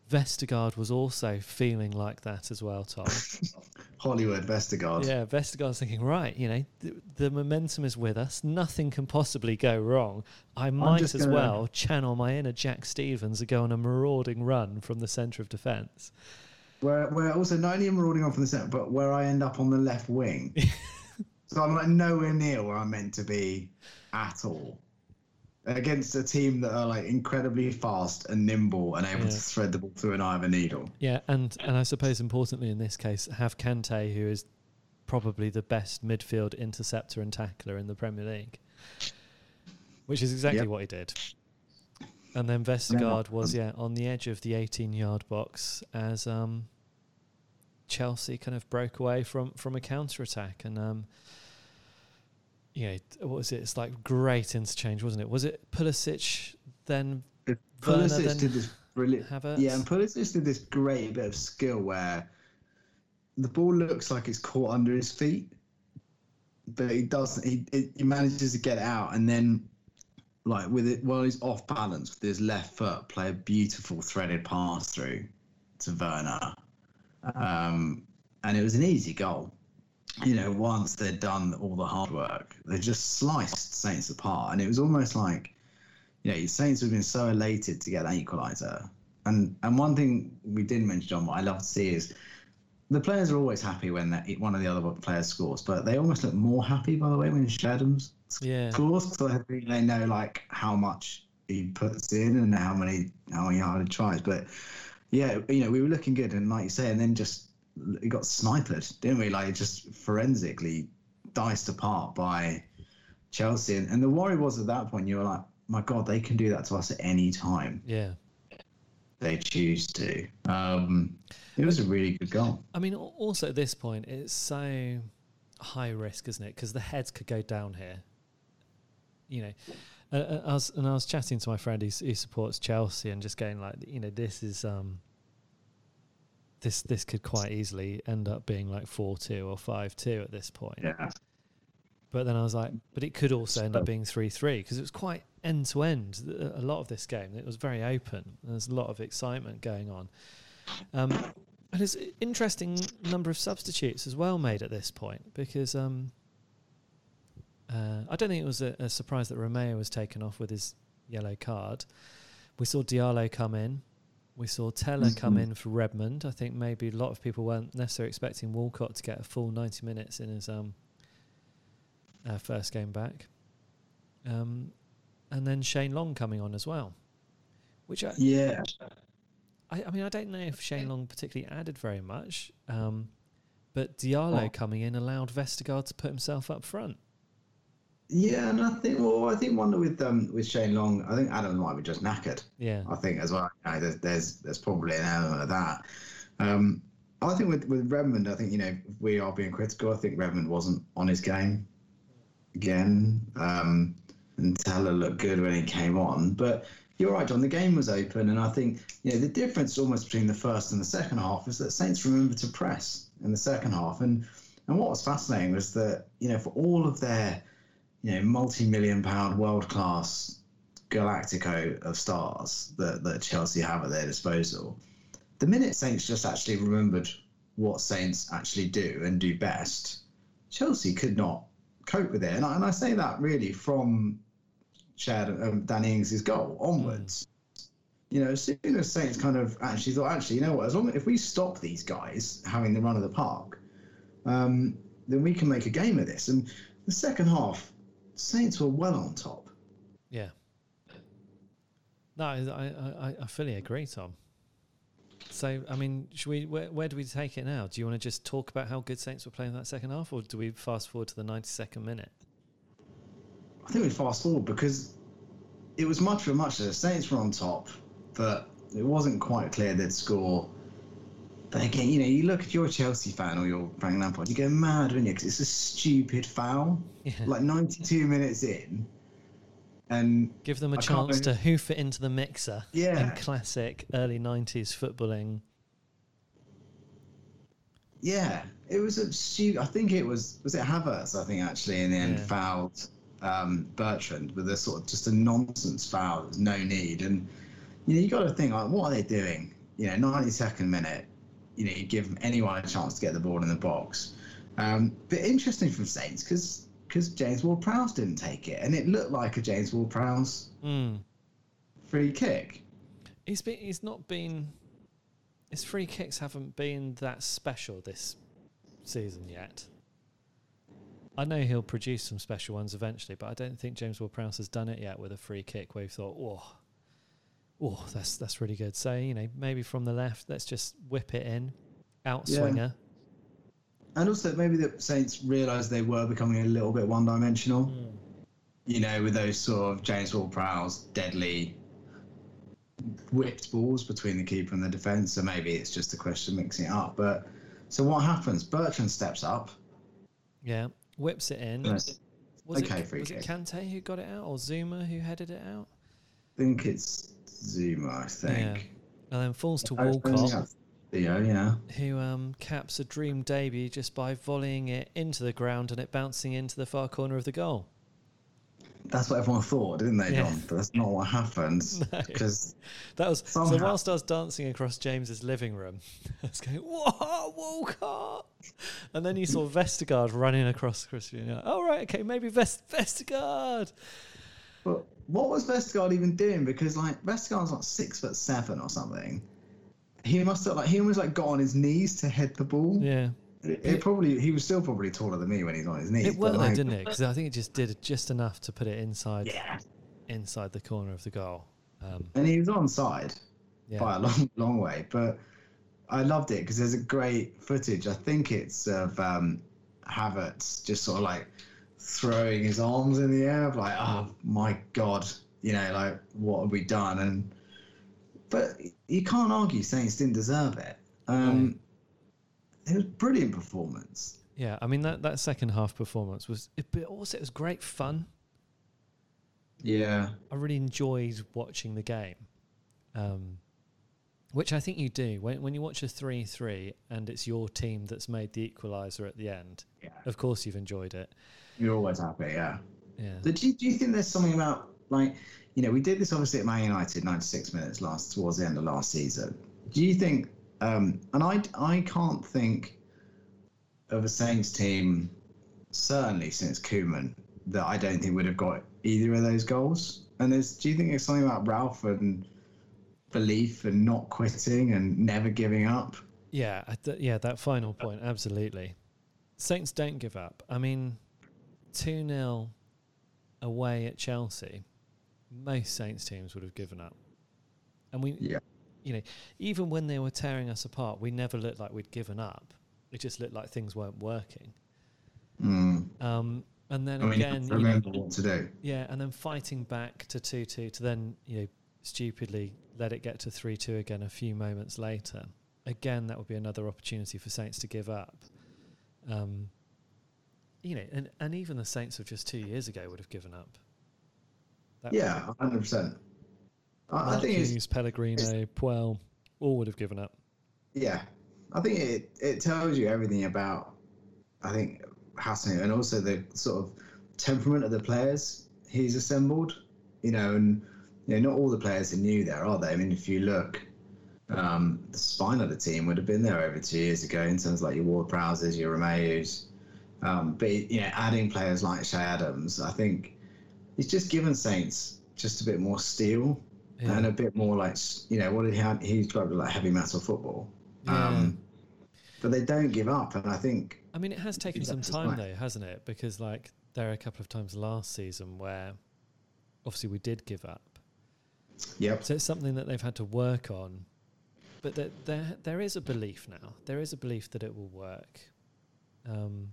Vestergaard was also feeling like that as well, Tom. Hollywood Vestergaard. yeah, Vestergaard's thinking, right, you know, th- the momentum is with us. Nothing can possibly go wrong. I might as well channel my inner Jack Stephens and go on a marauding run from the centre of defence. Where, where also not only am I rolling on from the centre, but where I end up on the left wing. so I'm like nowhere near where I'm meant to be at all. Against a team that are like incredibly fast and nimble and able Yeah. to thread the ball through an eye of a needle. Yeah, and, and I suppose importantly in this case, have Kante, who is probably the best midfield interceptor and tackler in the Premier League, which is exactly Yep. what he did. And then Vestergaard was yeah on the edge of the 18-yard box as um, Chelsea kind of broke away from from a counter attack and um, you know what was it? It's like great interchange, wasn't it? Was it Pulisic then Werner Pulisic then did this brilliant. Havertz? Yeah, and Pulisic did this great bit of skill where the ball looks like it's caught under his feet, but he doesn't. He it, he manages to get it out, and then like with it while he's off balance with his left foot, play a beautiful threaded pass through to Werner, um, and it was an easy goal. You know, once they'd done all the hard work, they just sliced Saints apart, and it was almost like you know, Saints have been so elated to get that equaliser. And and one thing we didn't mention, John, what I love to see is the players are always happy when that one of the other players scores, but they almost look more happy, by the way, when Che Adams Yeah. scores because I think they know like how much he puts in and how many how many hard he tries. But yeah, you know, we were looking good, and like you say, and then just it got sniped, didn't we? Like just forensically diced apart by Chelsea, and, and the worry was at that point you were like, my God, they can do that to us at any time Yeah. they choose to. Um, it was a really good goal. I mean, also at this point, it's so high risk, isn't it? Because the heads could go down here. You know, uh, I was and I was chatting to my friend who, who supports Chelsea and just going like, you know, this is um, this this could quite easily end up being like four two or five two at this point. Yeah. But then I was like, but it could also end up being 3 3 because it was quite end to end. A lot of this game, it was very open. There's a lot of excitement going on. Um, and it's an interesting number of substitutes as well made at this point because um, uh, I don't think it was a, a surprise that Romeu was taken off with his yellow card. We saw Diallo come in. We saw Tella come Mhm. in for Redmond. I think maybe a lot of people weren't necessarily expecting Walcott to get a full 90 minutes in his um, uh, first game back. Um, and then Shane Long coming on as well, which I, Yeah. I, I mean, I don't know if Shane Long particularly added very much, um, but Diallo Oh. coming in allowed Vestergaard to put himself up front. Yeah, and I think well, I think one with um with Shane Long, I think Adam might be just knackered. Yeah, I think as well. You know, there's, there's there's probably an element of that. Um, I think with with Redmond, I think you know we are being critical. I think Redmond wasn't on his game again. Um, and Tella looked good when he came on. But you're right, John. The game was open, and I think you know the difference almost between the first and the second half is that Saints remembered to press in the second half, and and what was fascinating was that you know for all of their you know multi-million pound world class Galactico of stars that, that Chelsea have at their disposal, the minute Saints just actually remembered what Saints actually do and do best, Chelsea could not cope with it. And I, and I say that really from Chad um, Danny Ings' goal onwards. Mm. You know, as soon as Saints kind of actually thought, actually, you know what, as long as if we stop these guys having the run of the park, um, then we can make a game of this. And the second half, Saints were well on top. Yeah. No, I, I, I fully agree, Tom. So, I mean, should we? Where, where do we take it now? Do you want to just talk about how good Saints were playing that second half, or do we fast forward to the ninety-second minute? I think we fast forward because it was much for much. The Saints were on top, but it wasn't quite clear they'd score. But again, you know, you look if you're a Chelsea fan or you're Frank Lampard, you go mad when you because it's a stupid foul. Yeah. Like 92 minutes in, and give them a I chance to hoof it into the mixer. Yeah, in classic early '90s footballing. Yeah, it was a stupid. I think it was was it Havertz. I think actually in the end yeah. fouled um, Bertrand with a sort of just a nonsense foul. There's no need, and you know you got to think like, what are they doing? You know, 92nd minute. You know, you give anyone a chance to get the ball in the box. Um, but interesting from Saints because because James Ward-Prowse didn't take it, and it looked like a James Ward-Prowse mm. free kick. He's been, he's not been. His free kicks haven't been that special this season yet. I know he'll produce some special ones eventually, but I don't think James Ward-Prowse has done it yet with a free kick where you thought, "Oh, oh, that's that's really good." So you know, maybe from the left, let's just whip it in, outswinger. Yeah and also maybe the Saints realised they were becoming a little bit one-dimensional. Mm. You know, with those sort of James Ward-Prowse deadly whipped balls between the keeper and the defence. So maybe it's just a question of mixing it up. But so what happens? Bertrand steps up. Yeah, whips it in. Yes. Was okay, it, was kick. it Kante who got it out, or Zouma who headed it out? I think it's Zouma. I think. Yeah. And then falls to Walcott. Theo, yeah. Who um, caps a dream debut just by volleying it into the ground and it bouncing into the far corner of the goal. That's what everyone thought, didn't they, John? But that's not what happened. Because no. that was somehow... so. Whilst I was dancing across James's living room, I was going, "Whoa, Walcott!" And then you saw Vestergaard running across the screen. Like, oh right, okay, maybe Vest- Vestergaard. But what was Vestergaard even doing? Because like Vestergaard's like six foot seven or something he must have like he almost like got on his knees to head the ball. Yeah. It, it probably he was still probably taller than me when he's on his knees. It worked though, didn't it? Because I think it just did just enough to put it inside. Yeah. Inside the corner of the goal. Um, and he was onside yeah. by a long, long way. But I loved it because there's a great footage. I think it's of um, Havertz just sort of like throwing his arms in the air, like, oh my god, you know, like what have we done? And but you can't argue Saints didn't deserve it. Um, It was brilliant performance. Yeah, I mean that, that second half performance was, it, but also it was great fun. Yeah, I really enjoyed watching the game, um, which I think you do when when you watch a three three and it's your team that's made the equaliser at the end. Yeah, of course you've enjoyed it. You're always happy, yeah. Yeah. Do you, do you think there's something about like you know, we did this obviously at Man United, 96 minutes last towards the end of last season. Do you think? Um, and I, I can't think of a Saints team, certainly since Koeman, that I don't think would have got either of those goals. And there's, do you think there's something about Ralph and belief and not quitting and never giving up? Yeah, th- yeah, that final point, absolutely. Saints don't give up. I mean, 2 0 away at Chelsea most Saints teams would have given up. And we, yeah. you know, even when they were tearing us apart, we never looked like we'd given up. It just looked like things weren't working. Mm. Um, and then I mean, again, remember you know, what to do. Yeah, and then fighting back to two two to then you know stupidly let it get to three two again a few moments later. Again, that would be another opportunity for Saints to give up. Um, you know, and, and even the Saints of just two years ago would have given up. That Yeah, hundred percent. I, think it's Pellegrino, Puel, all would have given up. yeah. I think it it tells you everything about I think Hassan and also the sort of temperament of the players he's assembled. You know, and you know, not all the players are new there, are they? I mean, if you look, um, the spine of the team would have been there over two years ago in terms of like your Ward Prowsers, your Romeu's. Um, but you know, adding players like Che Adams, I think he's just given Saints just a bit more steel Yeah. and a bit more like you know what he? He described it like heavy metal football. Um, but they don't give up, and I think I mean, it has taken some time though, hasn't it? Because like there are a couple of times last season where obviously we did give up. yep, So it's something that they've had to work on. But there, there, there is a belief now. There is a belief that it will work. Um,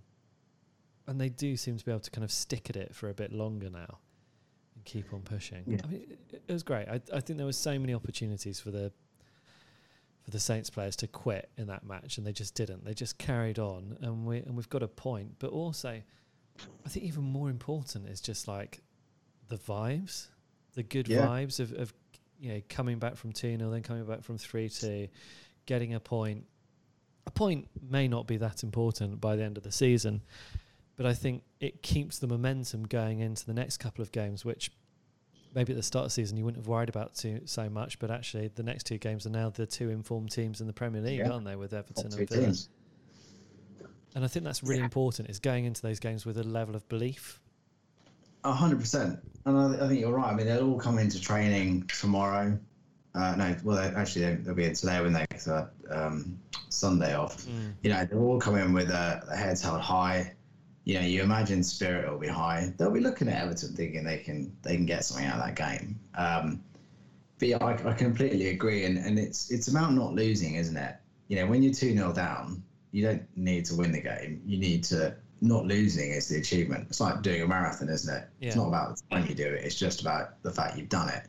and they do seem to be able to kind of stick at it for a bit longer now and keep on pushing. Yeah. I mean, it, it was great. I, I think there were so many opportunities for the for the Saints players to quit in that match, and they just didn't. They just carried on, and we and we've got a point. But also, I think even more important is just like the vibes, the good Yeah. vibes of, of you know coming back from two 0 then coming back from three two, getting a point. A point may not be that important by the end of the season, but I think it keeps the momentum going into the next couple of games, which maybe at the start of the season you wouldn't have worried about too, so much, but actually the next two games are now the two informed teams in the Premier League, Yeah. aren't they, with Everton and Villa? teams. And I think that's really Yeah. important is going into those games with a level of belief. A hundred percent, and I, I think you're right. I mean, they'll all come into training tomorrow. Uh, no, well, they, actually, they- they'll be in today when they get uh, um, Sunday off. You know, they'll all come in with uh, their heads held high. You know, you imagine spirit will be high. They'll be looking at Everton thinking they can they can get something out of that game. Um, but yeah, I, I completely agree, and, and it's it's about not losing, isn't it? You know, when you're two 0 down, you don't need to win the game. You need to not losing is the achievement. It's like doing a marathon, isn't it? It's not about the time you do it. It's just about the fact you've done it.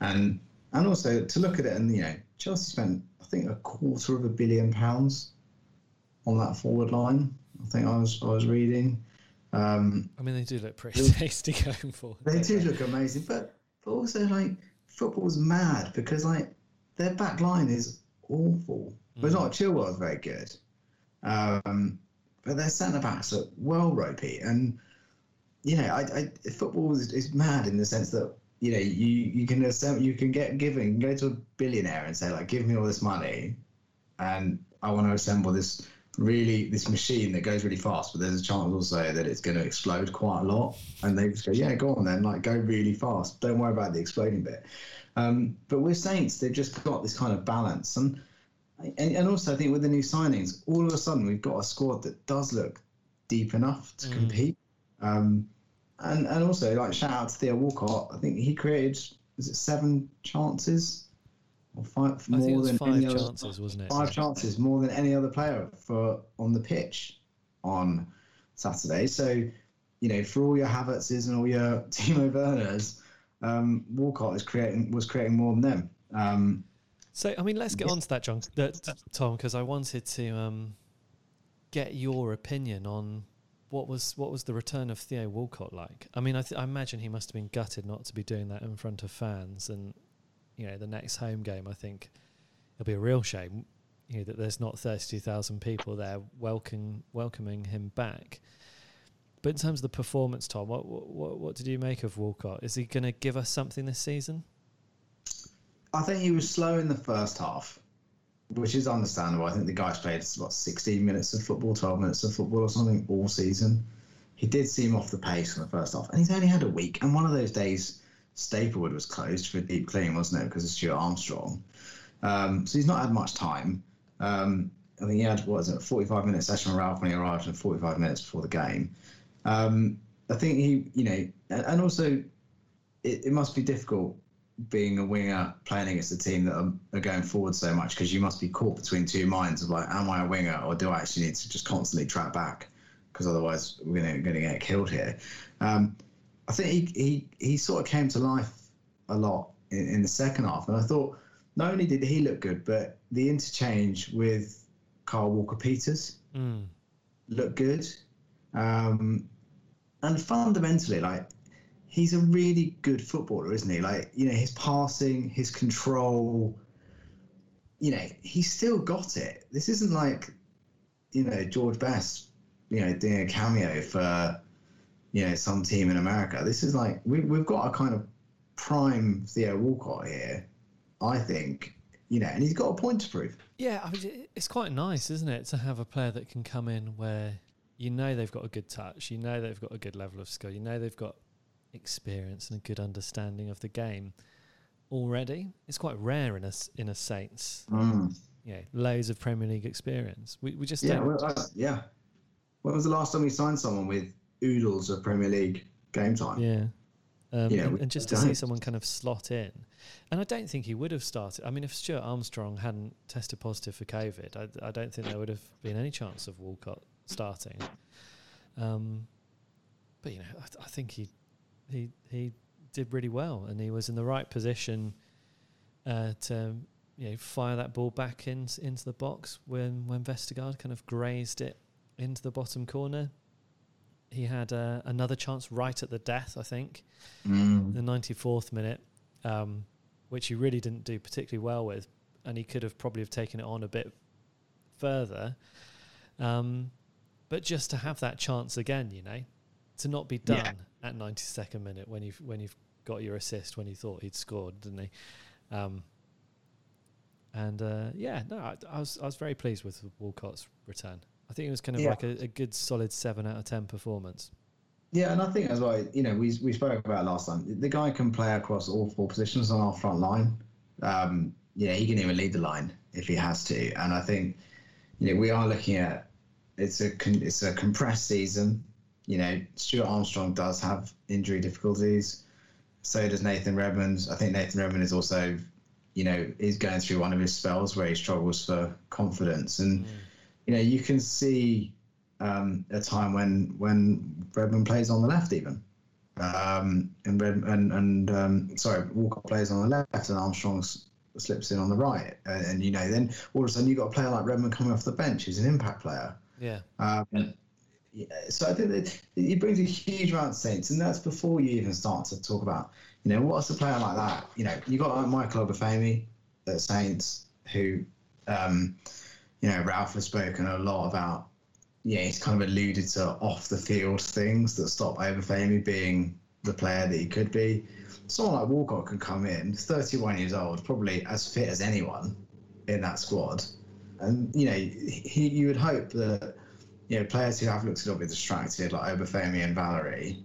And and also to look at it and you know, Chelsea spent I think a quarter of a billion pounds on that forward line. I think I was I was reading. Um, I mean, they do look pretty tasty going forward. they don't look amazing, but but also like football's mad because like their back line is awful. But it's not Chilwell's very good. Um, but their centre backs are well ropey, and you know, I, I football is, is mad in the sense that you know you you can assemble, you can get given go to a billionaire and say like, give me all this money, and I want to assemble this really this machine that goes really fast, but there's a chance also that it's going to explode quite a lot, and they just go, yeah, go on then, like go really fast. Don't worry about the exploding bit. Um, but with Saints, they've just got this kind of balance, and, and and also I think with the new signings, all of a sudden we've got a squad that does look deep enough to Mm. compete. Um, and and also like shout out to Theo Walcott. I think he created is it seven chances or five I more think it was than five any other chances, wasn't it? five chances more than any other player for on the pitch on Saturday. So, you know, for all your Havertzes and all your Timo Werners, um, Walcott is creating was creating more than them. Um, So, I mean, let's get on to that, John, that, Tom, because I wanted to um, get your opinion on what was what was the return of Theo Walcott like. I mean, I, th- I imagine he must have been gutted not to be doing that in front of fans, and you know, the next home game, I think it'll be a real shame, you know, that there's not thirty-two thousand people there welcome welcoming him back. But in terms of the performance, Tom, what what what did you make of Walcott? Is he going to give us something this season? I think he was slow in the first half, which is understandable. I think the guy's played what 16 minutes of football, 12 minutes of football or something all season. He did seem off the pace in the first half, and he's only had a week. And one of those days, Staplewood was closed for deep clean, wasn't it, because of Stuart Armstrong? Um, so he's not had much time. Um, I think he had what is it, a 45 minute session with Ralph when he arrived, and 45 minutes before the game. Um, I think he, you know, and, also it, it must be difficult being a winger playing against a team that are, are going forward so much because you must be caught between two minds of like, am I a winger or do I actually need to just constantly track back because otherwise we're going to get killed here. Um, I think he, he he sort of came to life a lot in, in the second half, and I thought not only did he look good, but the interchange with Carl Walker Peters Mm. looked good. Um, and fundamentally, like he's a really good footballer, isn't he? Like you know, his passing, his control. You know, he's still got it. This isn't like, you know, George Best, you know, doing a cameo for, you know, some team in America. This is like we, we've got a kind of prime Theo Walcott here, I think. You know, and he's got a point to prove. Yeah, I mean, it's quite nice, isn't it, to have a player that can come in where you know they've got a good touch, you know they've got a good level of skill, you know they've got experience and a good understanding of the game already. It's quite rare in a in a Saints. Mm. Yeah, loads of Premier League experience. We we just Yeah, well, uh, yeah. When was the last time we signed someone with oodles of Premier League game time? Yeah. Um, Yeah, and, and just to see someone kind of slot in, and I don't think he would have started. I mean, if Stuart Armstrong hadn't tested positive for COVID, I, I don't think there would have been any chance of Walcott starting. Um, but you know, I, I think he he he did really well, and he was in the right position uh, to you know fire that ball back in, into the box when when Vestergaard kind of grazed it into the bottom corner. He had uh, another chance right at the death, I think, Mm. the 94th minute, um, which he really didn't do particularly well with, and he could have probably have taken it on a bit further. Um, but just to have that chance again, you know, to not be done Yeah. at 92nd minute when you've when you've got your assist when you thought he'd scored, didn't he? Um, and uh, yeah, no, I, I was I was very pleased with Walcott's return. I think it was kind of Yeah. like a, a good solid seven out of ten performance. Yeah, and I think as well, you know, we we spoke about it last time. The guy can play across all four positions on our front line. Um, yeah, he can even lead the line if he has to. And I think, you know, we are looking at it's a con- it's a compressed season. You know, Stuart Armstrong does have injury difficulties. So does Nathan Redmond. I think Nathan Redmond is also, you know, is going through one of his spells where he struggles for confidence. And you know, you can see um, a time when when Redmond plays on the left even, um, and Red and and um, sorry, Walker plays on the left and Armstrong slips in on the right, and, and you know, then all of a sudden you have got a player like Redmond coming off the bench who's an impact player. Yeah, Um, yeah, so I think that he brings a huge amount of sense, and that's before you even start to talk about, you know, what's a player like that? You know, you got like Michael Obafemi at Saints, who, um, you know, Ralph has spoken a lot about. Yeah, he's kind of alluded to off the field things that stop Obafemi being the player that he could be. Someone like Walcott can come in, 31 years old, probably as fit as anyone in that squad, and you know, he, you would hope that you know, players who have looked a little bit distracted, like Obafemi and Valery,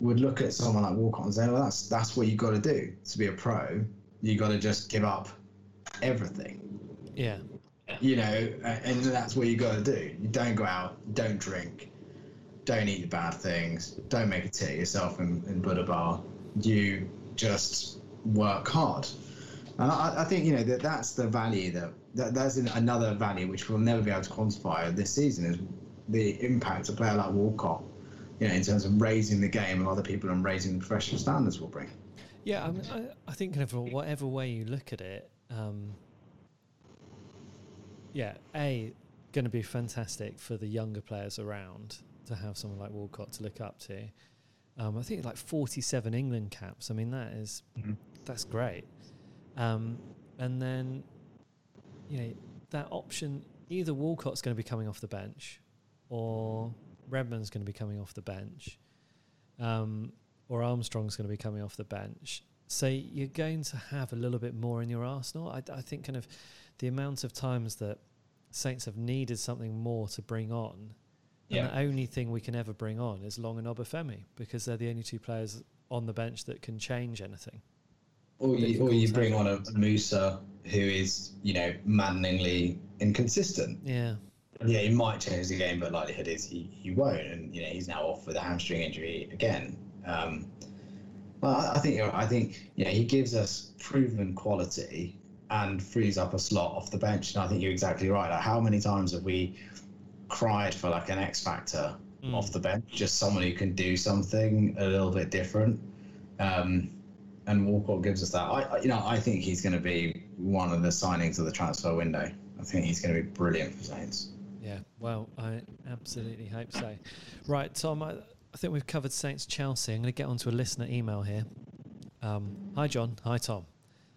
would look at someone like Walcott and say, "Well, that's that's what you got to do to be a pro. You got to just give up everything, yeah, you know, and that's what you got to do. You don't go out, don't drink, don't eat the bad things, don't make a tit of yourself in, in Buddha bar. You just work hard." And I, I think you know that that's the value that, that an- another value which we'll never be able to quantify this season is the impact a player like Walcott, you know, in terms of raising the game of other people and raising the professional standards will bring. Yeah, I, mean, I, I think kind of whatever way you look at it, um, yeah, a going to be fantastic for the younger players around to have someone like Walcott to look up to. Um, I think like forty-seven England caps. I mean, that is- Mhm. that's great. Um, and then, you know, that option either Walcott's going to be coming off the bench, or Redmond's going to be coming off the bench. Um, or Armstrong's going to be coming off the bench. So you're going to have a little bit more in your arsenal. I, I think kind of the amount of times that Saints have needed something more to bring on, and Yeah. the only thing we can ever bring on is Long and Obafemi because they're the only two players on the bench that can change anything. Or you- you, or or you you bring bring on a Musa who is, you know, maddeningly inconsistent. Yeah, Yeah, he might change the game, but likelihood is he, he won't. And you know, he's now off with a hamstring injury again. Um, well, I, I think I think you know he gives us proven quality and frees up a slot off the bench. And I think you're exactly right. Like, how many times have we cried for like an X factor Mm. off the bench, just someone who can do something a little bit different? Um, and Walcott gives us that. I, you know, I think he's going to be one of the signings of the transfer window. I think he's going to be brilliant for Saints. Yeah, well, I absolutely hope so. Right, Tom, I, I think we've covered Saints Chelsea. I'm going to get onto a listener email here. Um, hi, John. Hi, Tom.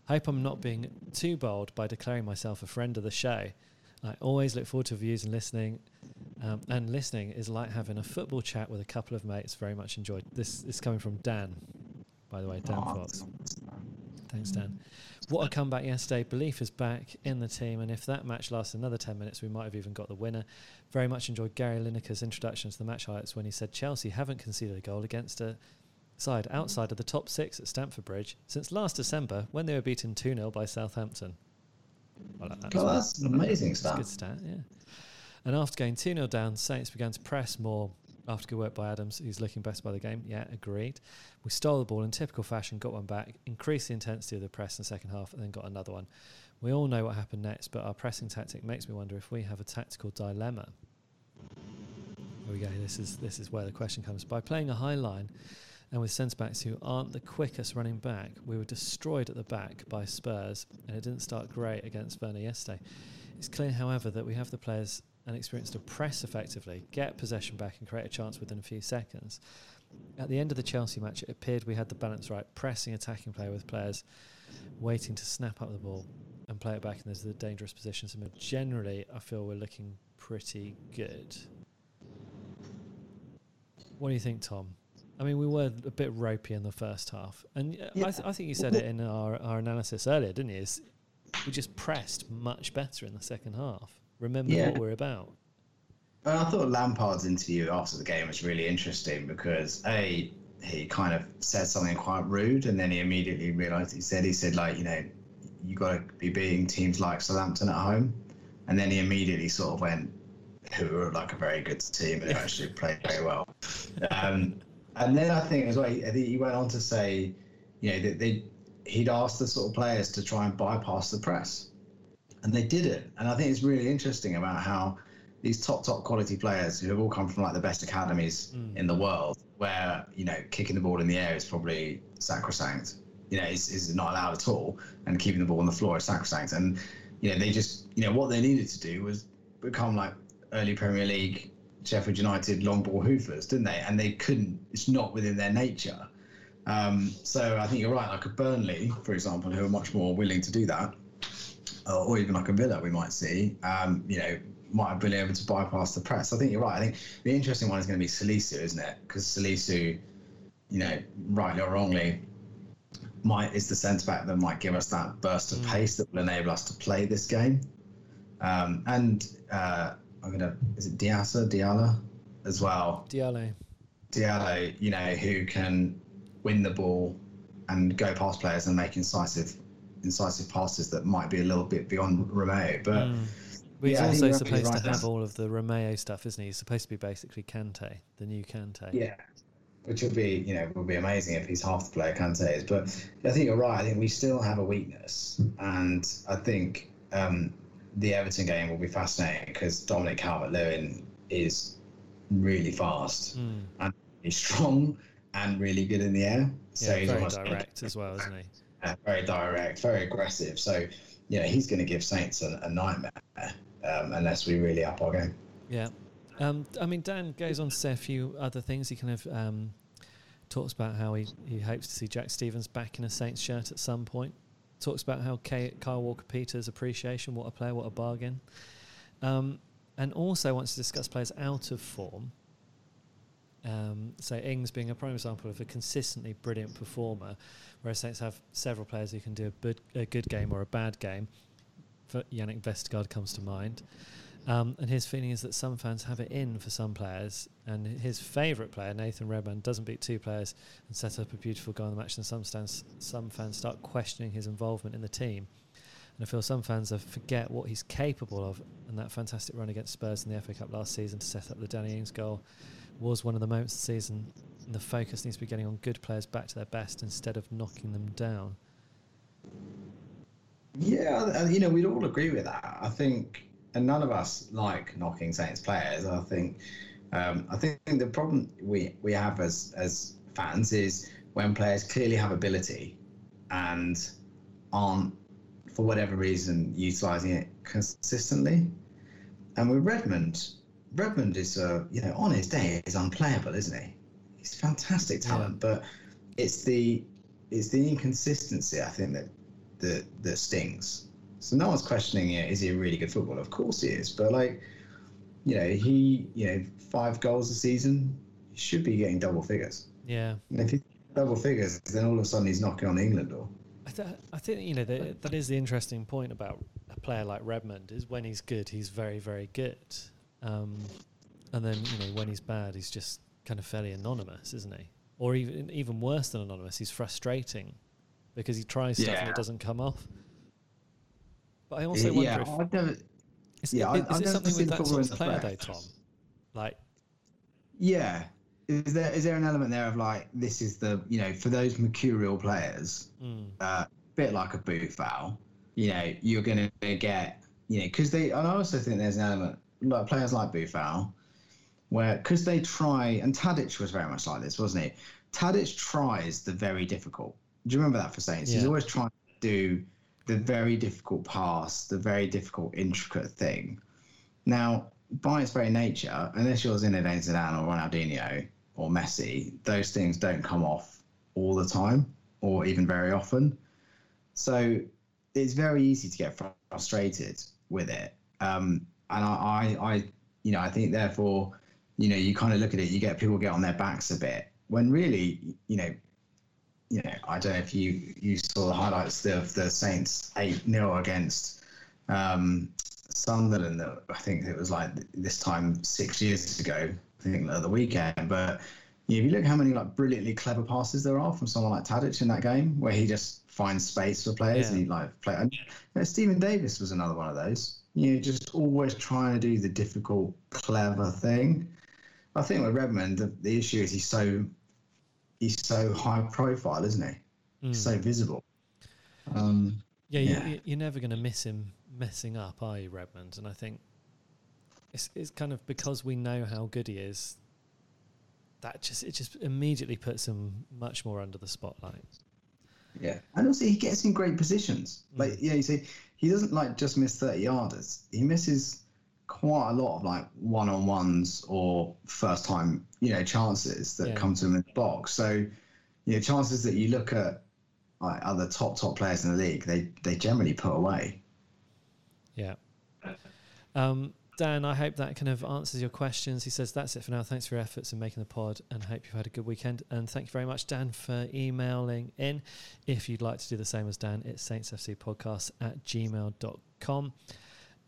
I hope I'm not being too bold by declaring myself a friend of the show. I always look forward to views and listening. Um, and listening is like having a football chat with a couple of mates. Very much enjoyed. This is coming from Dan, by the way, Dan Oh, Fox. Thanks, Dan. What a comeback yesterday. Belief is back in the team, and if that match lasts another 10 minutes, we might have even got the winner. Very much enjoyed Gary Lineker's introduction to the match highlights when he said Chelsea haven't conceded a goal against a side outside of the top six at Stamford Bridge since last December when they were beaten 2 0 by Southampton. That. Oh, that's an amazing That's stuff. good stat, yeah. And after going 2 0 down, Saints began to press more after good work by Adams, who's looking best by the game. Yeah, agreed. We stole the ball in typical fashion, got one back, increased the intensity of the press in the second half, and then got another one. We all know what happened next, but our pressing tactic makes me wonder if we have a tactical dilemma. Here we go. This is this is where the question comes. By playing a high line and with centre backs who aren't the quickest running back, we were destroyed at the back by Spurs, and it didn't start great against Werner yesterday. It's clear, however, that we have the players and experience to press effectively, get possession back, and create a chance within a few seconds. At the end of the Chelsea match, it appeared we had the balance right, pressing, attacking play with players waiting to snap up the ball and play it back in the dangerous positions. And generally, I feel we're looking pretty good. What do you think, Tom? I mean, we were a bit ropey in the first half, and uh, I, th- I think you said it in our, our analysis earlier, didn't you? Is we just pressed much better in the second half. Remember Yeah. what we're about. And I thought Lampard's interview after the game was really interesting because a he kind of said something quite rude, and then he immediately realised he said he said like you know you got to be beating teams like Southampton at home, and then he immediately sort of went who were like a very good team and who actually played very well. Um, and then I think as well, I think he went on to say, you know, that they he'd asked the sort of players to try and bypass the press, and they did it. And I think it's really interesting about how these top top quality players who have all come from like the best academies mm. in the world, where you know kicking the ball in the air is probably sacrosanct. You know, is is not allowed at all, and keeping the ball on the floor is sacrosanct. And you know, they just you know what they needed to do was become like early Premier League Sheffield United long ball hoofers, didn't they? And they couldn't. It's not within their nature. Um, so I think you're right. Like a Burnley, for example, who are much more willing to do that, or, or even like a Villa, we might see. Um, you know, might have been able to bypass the press. I think you're right. I think the interesting one is going to be Salisu, isn't it? Because Salisu, you know, rightly or wrongly, might is the centre back that might give us that burst of pace that will enable us to play this game. Um, and uh, I'm gonna is it Diasa Diala as well. Diallo. Diallo, you know, who can win the ball and go past players and make incisive incisive passes that might be a little bit beyond Romeu. But But he's Yeah, I also supposed to have all of the Romeu stuff, isn't he? He's supposed to be basically Kante, the new Kante. Yeah, which would be you know would be amazing if he's half the player Kante is. But I think you're right. I think we still have a weakness, and I think um, the Everton game will be fascinating because Dominic Calvert-Lewin is really fast Mm. and he's strong and really good in the air. So Yeah, he's very direct as well, isn't he? uh, very direct, very aggressive. So you know he's going to give Saints a, a nightmare um, unless we really up our game. Yeah. Um, I mean, Dan goes on to say a few other things. He kind of um, talks about how he, he hopes to see Jack Stephens back in a Saints shirt at some point. Talks about how Kay, Kyle Walker Peters' appreciation, what a player, what a bargain. Um, and also wants to discuss players out of form. Um, so Ings being a prime example of a consistently brilliant performer, whereas Saints have several players who can do a, a good game or a bad game. For Yannick Vestergaard comes to mind. Um, and his feeling is that some fans have it in for some players, and his favourite player, Nathan Redmond, doesn't beat two players and set up a beautiful goal in the match. And some stands, some fans start questioning his involvement in the team. And I feel some fans forget what he's capable of. And that fantastic run against Spurs in the FA Cup last season to set up the Danny Ings goal was one of the moments of the season. And the focus needs to be getting on good players back to their best instead of knocking them down. Yeah, you know, we'd all agree with that. I think, and none of us like knocking Saints players. I think, um, I think the problem we we have as as fans is when players clearly have ability and aren't, for whatever reason, utilizing it consistently. And with Redmond, Redmond is, uh, you know, on his day, he's unplayable, isn't he? He's fantastic talent, but it's the it's the inconsistency I think that that that stings. So no one's questioning it. Is he a really good footballer? Of course he is, but like, you know, he you know five goals a season, he should be getting double figures. Yeah. And if he double figures, then all of a sudden he's knocking on the England door. I, th- I think you know the, that is the interesting point about a player like Redmond is when he's good, he's very very good, um, and then you know when he's bad, he's just kind of fairly anonymous, isn't he? Or even even worse than anonymous, he's frustrating because he tries stuff and it doesn't come off. But I also wonder yeah, if I've never. is, yeah, is, I- is I've it never something seen with that sort of the player though. Tom? Like Yeah, is there is there an element there of like this is the you know for those mercurial players, mm, uh, bit like a Boufal, you know, you're going to get, you know, because they, and I also think there's an element, like players like Boufal, where, because they try, and Tadic was very much like this, wasn't he? Tadic tries the very difficult. Do you remember that for Saints? He's always trying to do the very difficult pass, the very difficult, intricate thing. Now, by its very nature, unless you're Zinedine Zidane or Ronaldinho or Messi, those things don't come off all the time or even very often. So it's very easy to get frustrated with it. Um, and I, I, I, you know, I think therefore, you know, you kind of look at it, you get people get on their backs a bit when really, you know, you know, I don't know if you you saw the highlights of the Saints eight 0 against um, Sunderland. That I think it was like this time six years ago. I think the weekend, but yeah, if you look how many like brilliantly clever passes there are from someone like Tadic in that game, where he just finds space for players and he like play. And, you know, Steven Davis was another one of those. You know, just always trying to do the difficult, clever thing. I think with Redmond, the, the issue is he's so he's so high profile, isn't he? mm. So visible. Um, Yeah, Yeah. You, you're never going to miss him messing up, are you, Redmond? And I think it's it's kind of because we know how good he is. That just it just immediately puts him much more under the spotlight. Yeah, and also he gets in great positions. Like Mm. yeah, you see, he doesn't like just miss thirty yarders. He misses quite a lot of like one on ones or first time you know chances that Yeah. come to him in the box. So you know chances that you look at like other top top players in the league, they they generally put away. Yeah. Um, Dan, I hope that kind of answers your questions. He says, That's it for now. Thanks for your efforts in making the pod and hope you've had a good weekend. And thank you very much, Dan, for emailing in. If you'd like to do the same as Dan, it's saintsfcpodcast at gmail.com.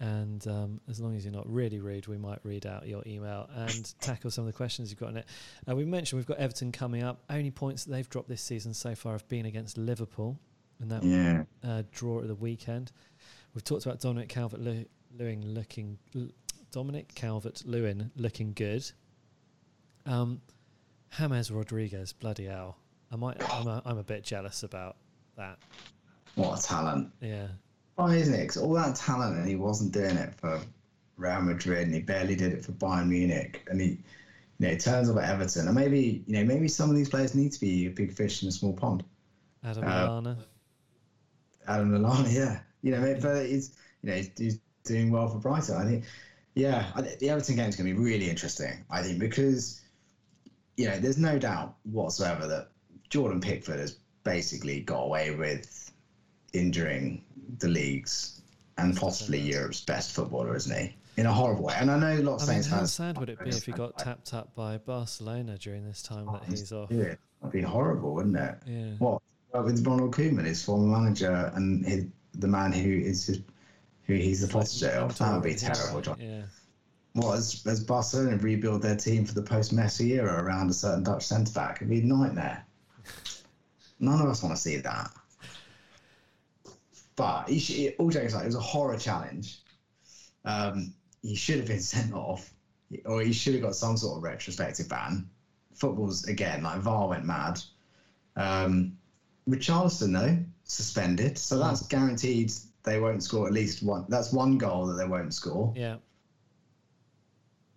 And um, as long as you're not really rude, we might read out your email and tackle some of the questions you've got in it. Uh, we mentioned we've got Everton coming up. Only points that they've dropped this season so far have been against Liverpool, and that Yeah, uh, draw at the weekend. We've talked about Dominic Calvert Lewin looking L- Dominic Calvert Lewin looking good. Um, James Rodriguez, bloody hell! I might, I'm, a, I'm a bit jealous about that. what a talent! Yeah, Why isn't it? 'Cause all that talent, and he wasn't doing it for Real Madrid, and he barely did it for Bayern Munich, and he, you know, turns up at Everton, and maybe you know maybe some of these players need to be a big fish in a small pond. Adam Uh, Lallana. Adam Lallana, yeah, you know, maybe, but he's you know he's, he's doing well for Brighton. I think, yeah, I, think the Everton game is going to be really interesting. I think because you know there's no doubt whatsoever that Jordan Pickford has basically got away with injuring the leagues and possibly Europe's best footballer, isn't he? In a horrible way. And I know a lot of I mean, how sad would it be if he got tapped up by Barcelona during this time that he's off? Yeah, that'd be horrible, wouldn't it? Yeah, What well, with Ronald Koeman, his former manager, and his, the man who is his, who he's the protege of? That would be terrible. John. Yeah, What as, as Barcelona rebuild their team for the post Messi era around a certain Dutch centre back? It'd be a nightmare. None of us want to see that. But he should, all jokes aside, it was a horror challenge. Um, he should have been sent off, or he should have got some sort of retrospective ban. Football's again like VAR went mad. Um, Richarlison though suspended, so that's guaranteed they won't score at least one. That's one goal that they won't score yeah.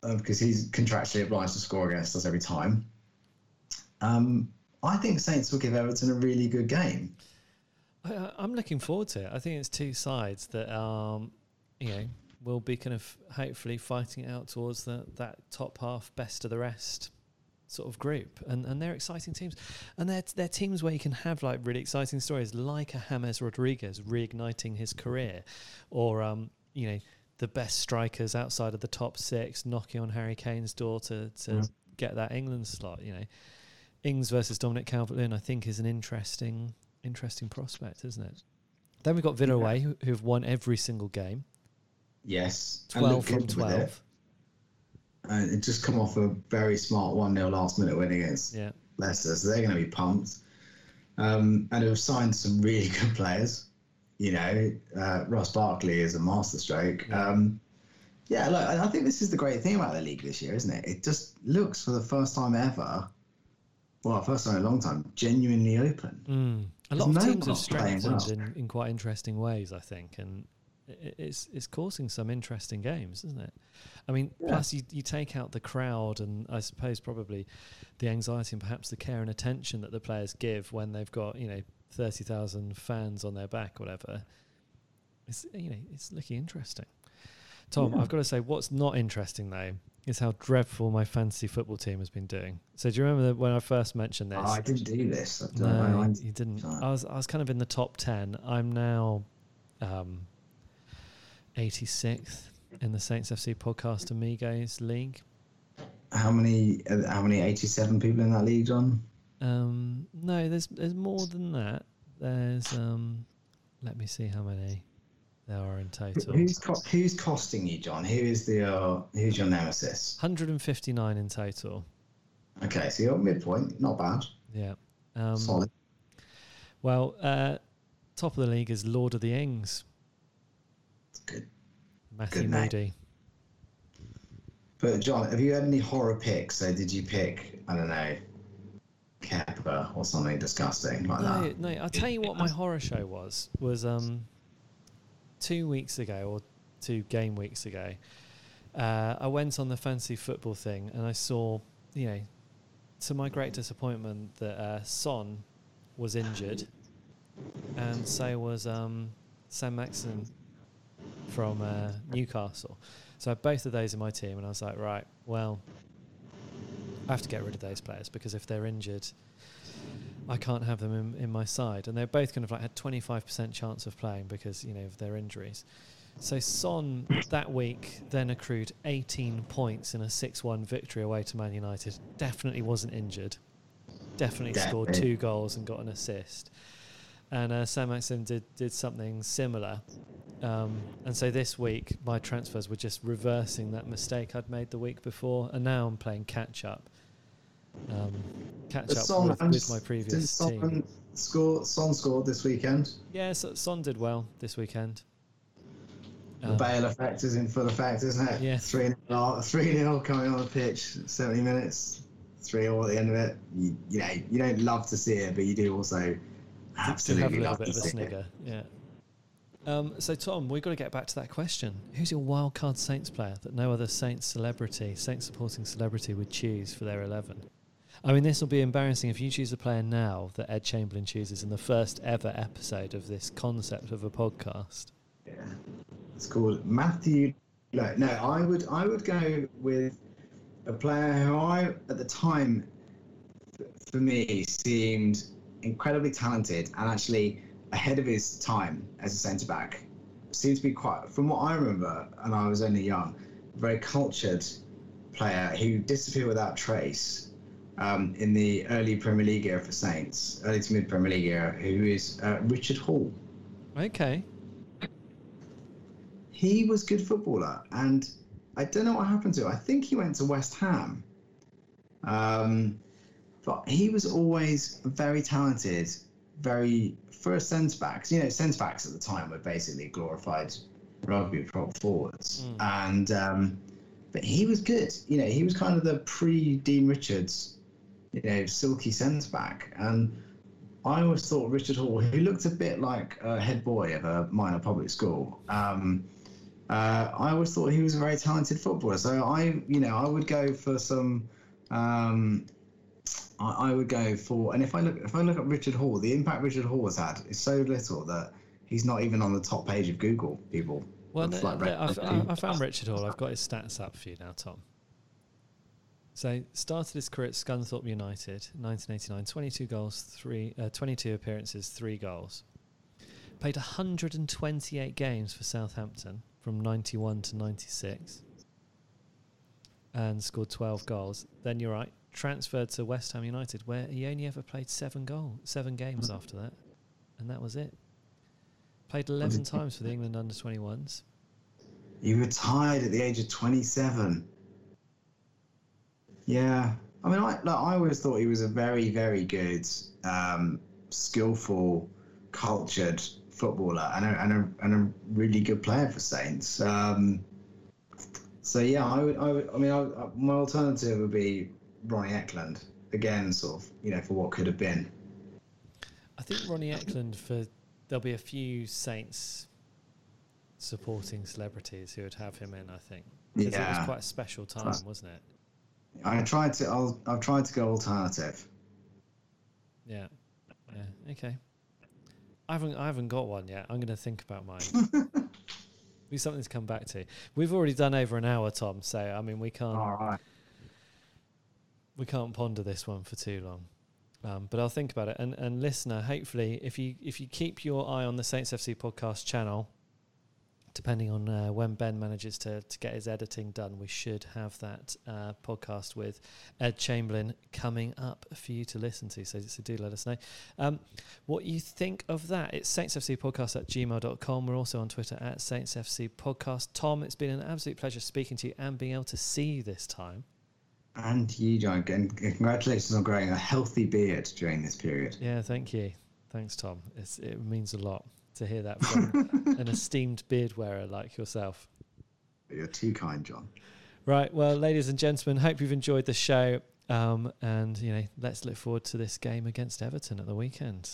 uh, because he's contractually obliged to score against us every time. Um, I think Saints will give Everton a really good game. I, I- I'm looking forward to it. I think it's two sides that, um, you know, will be kind of hopefully fighting out towards the, that top half, best of the rest sort of group. And and they're exciting teams, and they're they're teams where you can have like really exciting stories, like a James Rodriguez reigniting his career, or um, you know the best strikers outside of the top six knocking on Harry Kane's door to to Yeah. get that England slot. You know, Ings versus Dominic Calvert-Lewin, I think, is an interesting interesting prospect, isn't it? Then we've got Villa away, who, who've won every single game, Yes. twelve from good with it. twelve. And it just come off a very smart 1 0 last minute win against Yeah, Leicester, so they're going to be pumped. Um, and have signed some really good players. You know, uh, Ross Barkley is a masterstroke. Yeah. Um, yeah, look, I I think this is the great thing about the league this year, isn't it? It just looks for the first time ever, well, first time in a long time, genuinely open. mm. A lot of teams have strengthened in, in quite interesting ways, I think, and it's it's causing some interesting games, isn't it? I mean, Yeah. plus you, you take out the crowd, and I suppose probably the anxiety and perhaps the care and attention that the players give when they've got you know thirty thousand fans on their back, whatever. It's you know it's looking interesting. Tom, Yeah. I've got to say, what's not interesting though is how dreadful my fantasy football team has been doing. So do you remember that when I first mentioned this? Oh, I didn't do this. I No, know. You didn't. I was I was kind of in the top ten. I'm now um, 86th in the Saints FC Podcast Amigos League. How many? uh, How many? Eighty-seven people in that league, John. Um, no, there's there's more than that. There's um, let me see how many there are in total. Who's co- who's costing you, John? Who is the uh, who's your nemesis? 159 in total. Okay, so you're at midpoint, not bad, Yeah. Um, solid. Well, uh, top of the league is Lord of the Ings, Good. Matthew Good. Moody. But John, have you had any horror picks? So did you pick? I don't know, Kepa or something disgusting like No, that? no. I'll tell you what my horror show was. Was um, two weeks ago or two game weeks ago. Uh, I went on the fancy football thing and I saw, you know, to my great disappointment, that uh, Son was injured, and so was um, Saint-Maximin from uh, Newcastle. So both of those in my team, and I was like, right, well, I have to get rid of those players because if they're injured, I can't have them in, in my side. And they're both kind of like had 25% chance of playing because, you know, of their injuries. So Son that week then accrued 18 points in a 6-1 victory away to Man United. Definitely wasn't injured. Definitely scored two goals and got an assist. And uh, Saint-Maximin did, did something similar. Um, and so this week, my transfers were just reversing that mistake I'd made the week before. And now I'm playing catch up. Um, catch up Son with, with my Did previous Son team. score? Son scored this weekend. Yeah, so Son did well this weekend. The Um, Bale effect is in full effect, isn't it? Yeah. Three 0 three 0 coming on the pitch, seventy minutes, three 0 at the end of it. You, you know, you don't love to see it, but you do also to have a absolutely little love bit to of a see it. Yeah. Um, so Tom, we've got to get back to that question. Who's your wild card Saints player that no other Saints celebrity, Saints supporting celebrity would choose for their eleven? I mean, this will be embarrassing if you choose a player now that Ed Chamberlain chooses in the first ever episode of this concept of a podcast. Yeah. It's called Matthew. No, no, I would I would go with a player who I at the time for me seemed incredibly talented and actually ahead of his time as a centre back. Seemed to be quite from what I remember, and I was only young, very cultured player who disappeared without trace um, in the early Premier League era for Saints, early to mid Premier League era, who is uh, Richard Hall Okay. he was a good footballer, and I don't know what happened to him. I think he went to West Ham. Um, but he was always very talented, very for a centre back. You know, centre backs at the time were basically glorified rugby prop forwards, and um, but he was good. You know, he was kind of the pre Dean Richards, you know, silky centre back, and I always thought Richard Hall, who looked a bit like a head boy of a minor public school. Um, uh, I always thought he was a very talented footballer. So I, you know, I would go for some. Um, I, I would go for, and if I look, if I look at Richard Hall, the impact Richard Hall has had is so little that he's not even on the top page of Google. People. Well, no, like, no, rec- I've, I, I found Richard Hall. I've got his stats up for you now, Tom. So started his career at Scunthorpe United, 1989. 22 goals, three, uh, 22 appearances, three goals. Played 128 games for Southampton from 91 to 96, and scored 12 goals. Then you're right, transferred to West Ham United, where he only ever played seven goal, seven games after that, and that was it. Played 11 times for the England under 21s. He retired at the age of 27. Yeah. I mean, I, like, I always thought he was a very, very good, um, skillful, cultured footballer and a, and, a, and a really good player for Saints. Um, so, yeah, I, would, I, would, I mean, I, my alternative would be Ronnie Ekelund. Again, sort of, you know, for what could have been. I think Ronnie Ekelund for there'll be a few Saints supporting celebrities who would have him in. I think 'Cause it was quite a special time, wasn't it? I tried to, I'll, I've tried to go alternative. Yeah, yeah. Okay. I haven't I haven't got one yet. I'm going to think about mine. be something to come back to. We've already done over an hour, Tom. So I mean, we can't All right. we can't ponder this one for too long. Um, but I'll think about it. And and listener, hopefully, if you if you keep your eye on the Saints FC podcast channel, depending on uh, when Ben manages to to get his editing done, we should have that uh, podcast with Ed Chamberlain coming up for you to listen to. So, so do let us know um, what you think of that. It's saintsfcpodcast at gmail.com. We're also on Twitter at saintsfc podcast. Tom, it's been an absolute pleasure speaking to you and being able to see you this time. And you, John, and congratulations on growing a healthy beard during this period. Yeah, thank you. Thanks, Tom. It's, it means a lot to hear that from an esteemed beard wearer like yourself. You're too kind, John. Right. Well, ladies and gentlemen, hope you've enjoyed the show. Um, and, you know, let's look forward to this game against Everton at the weekend.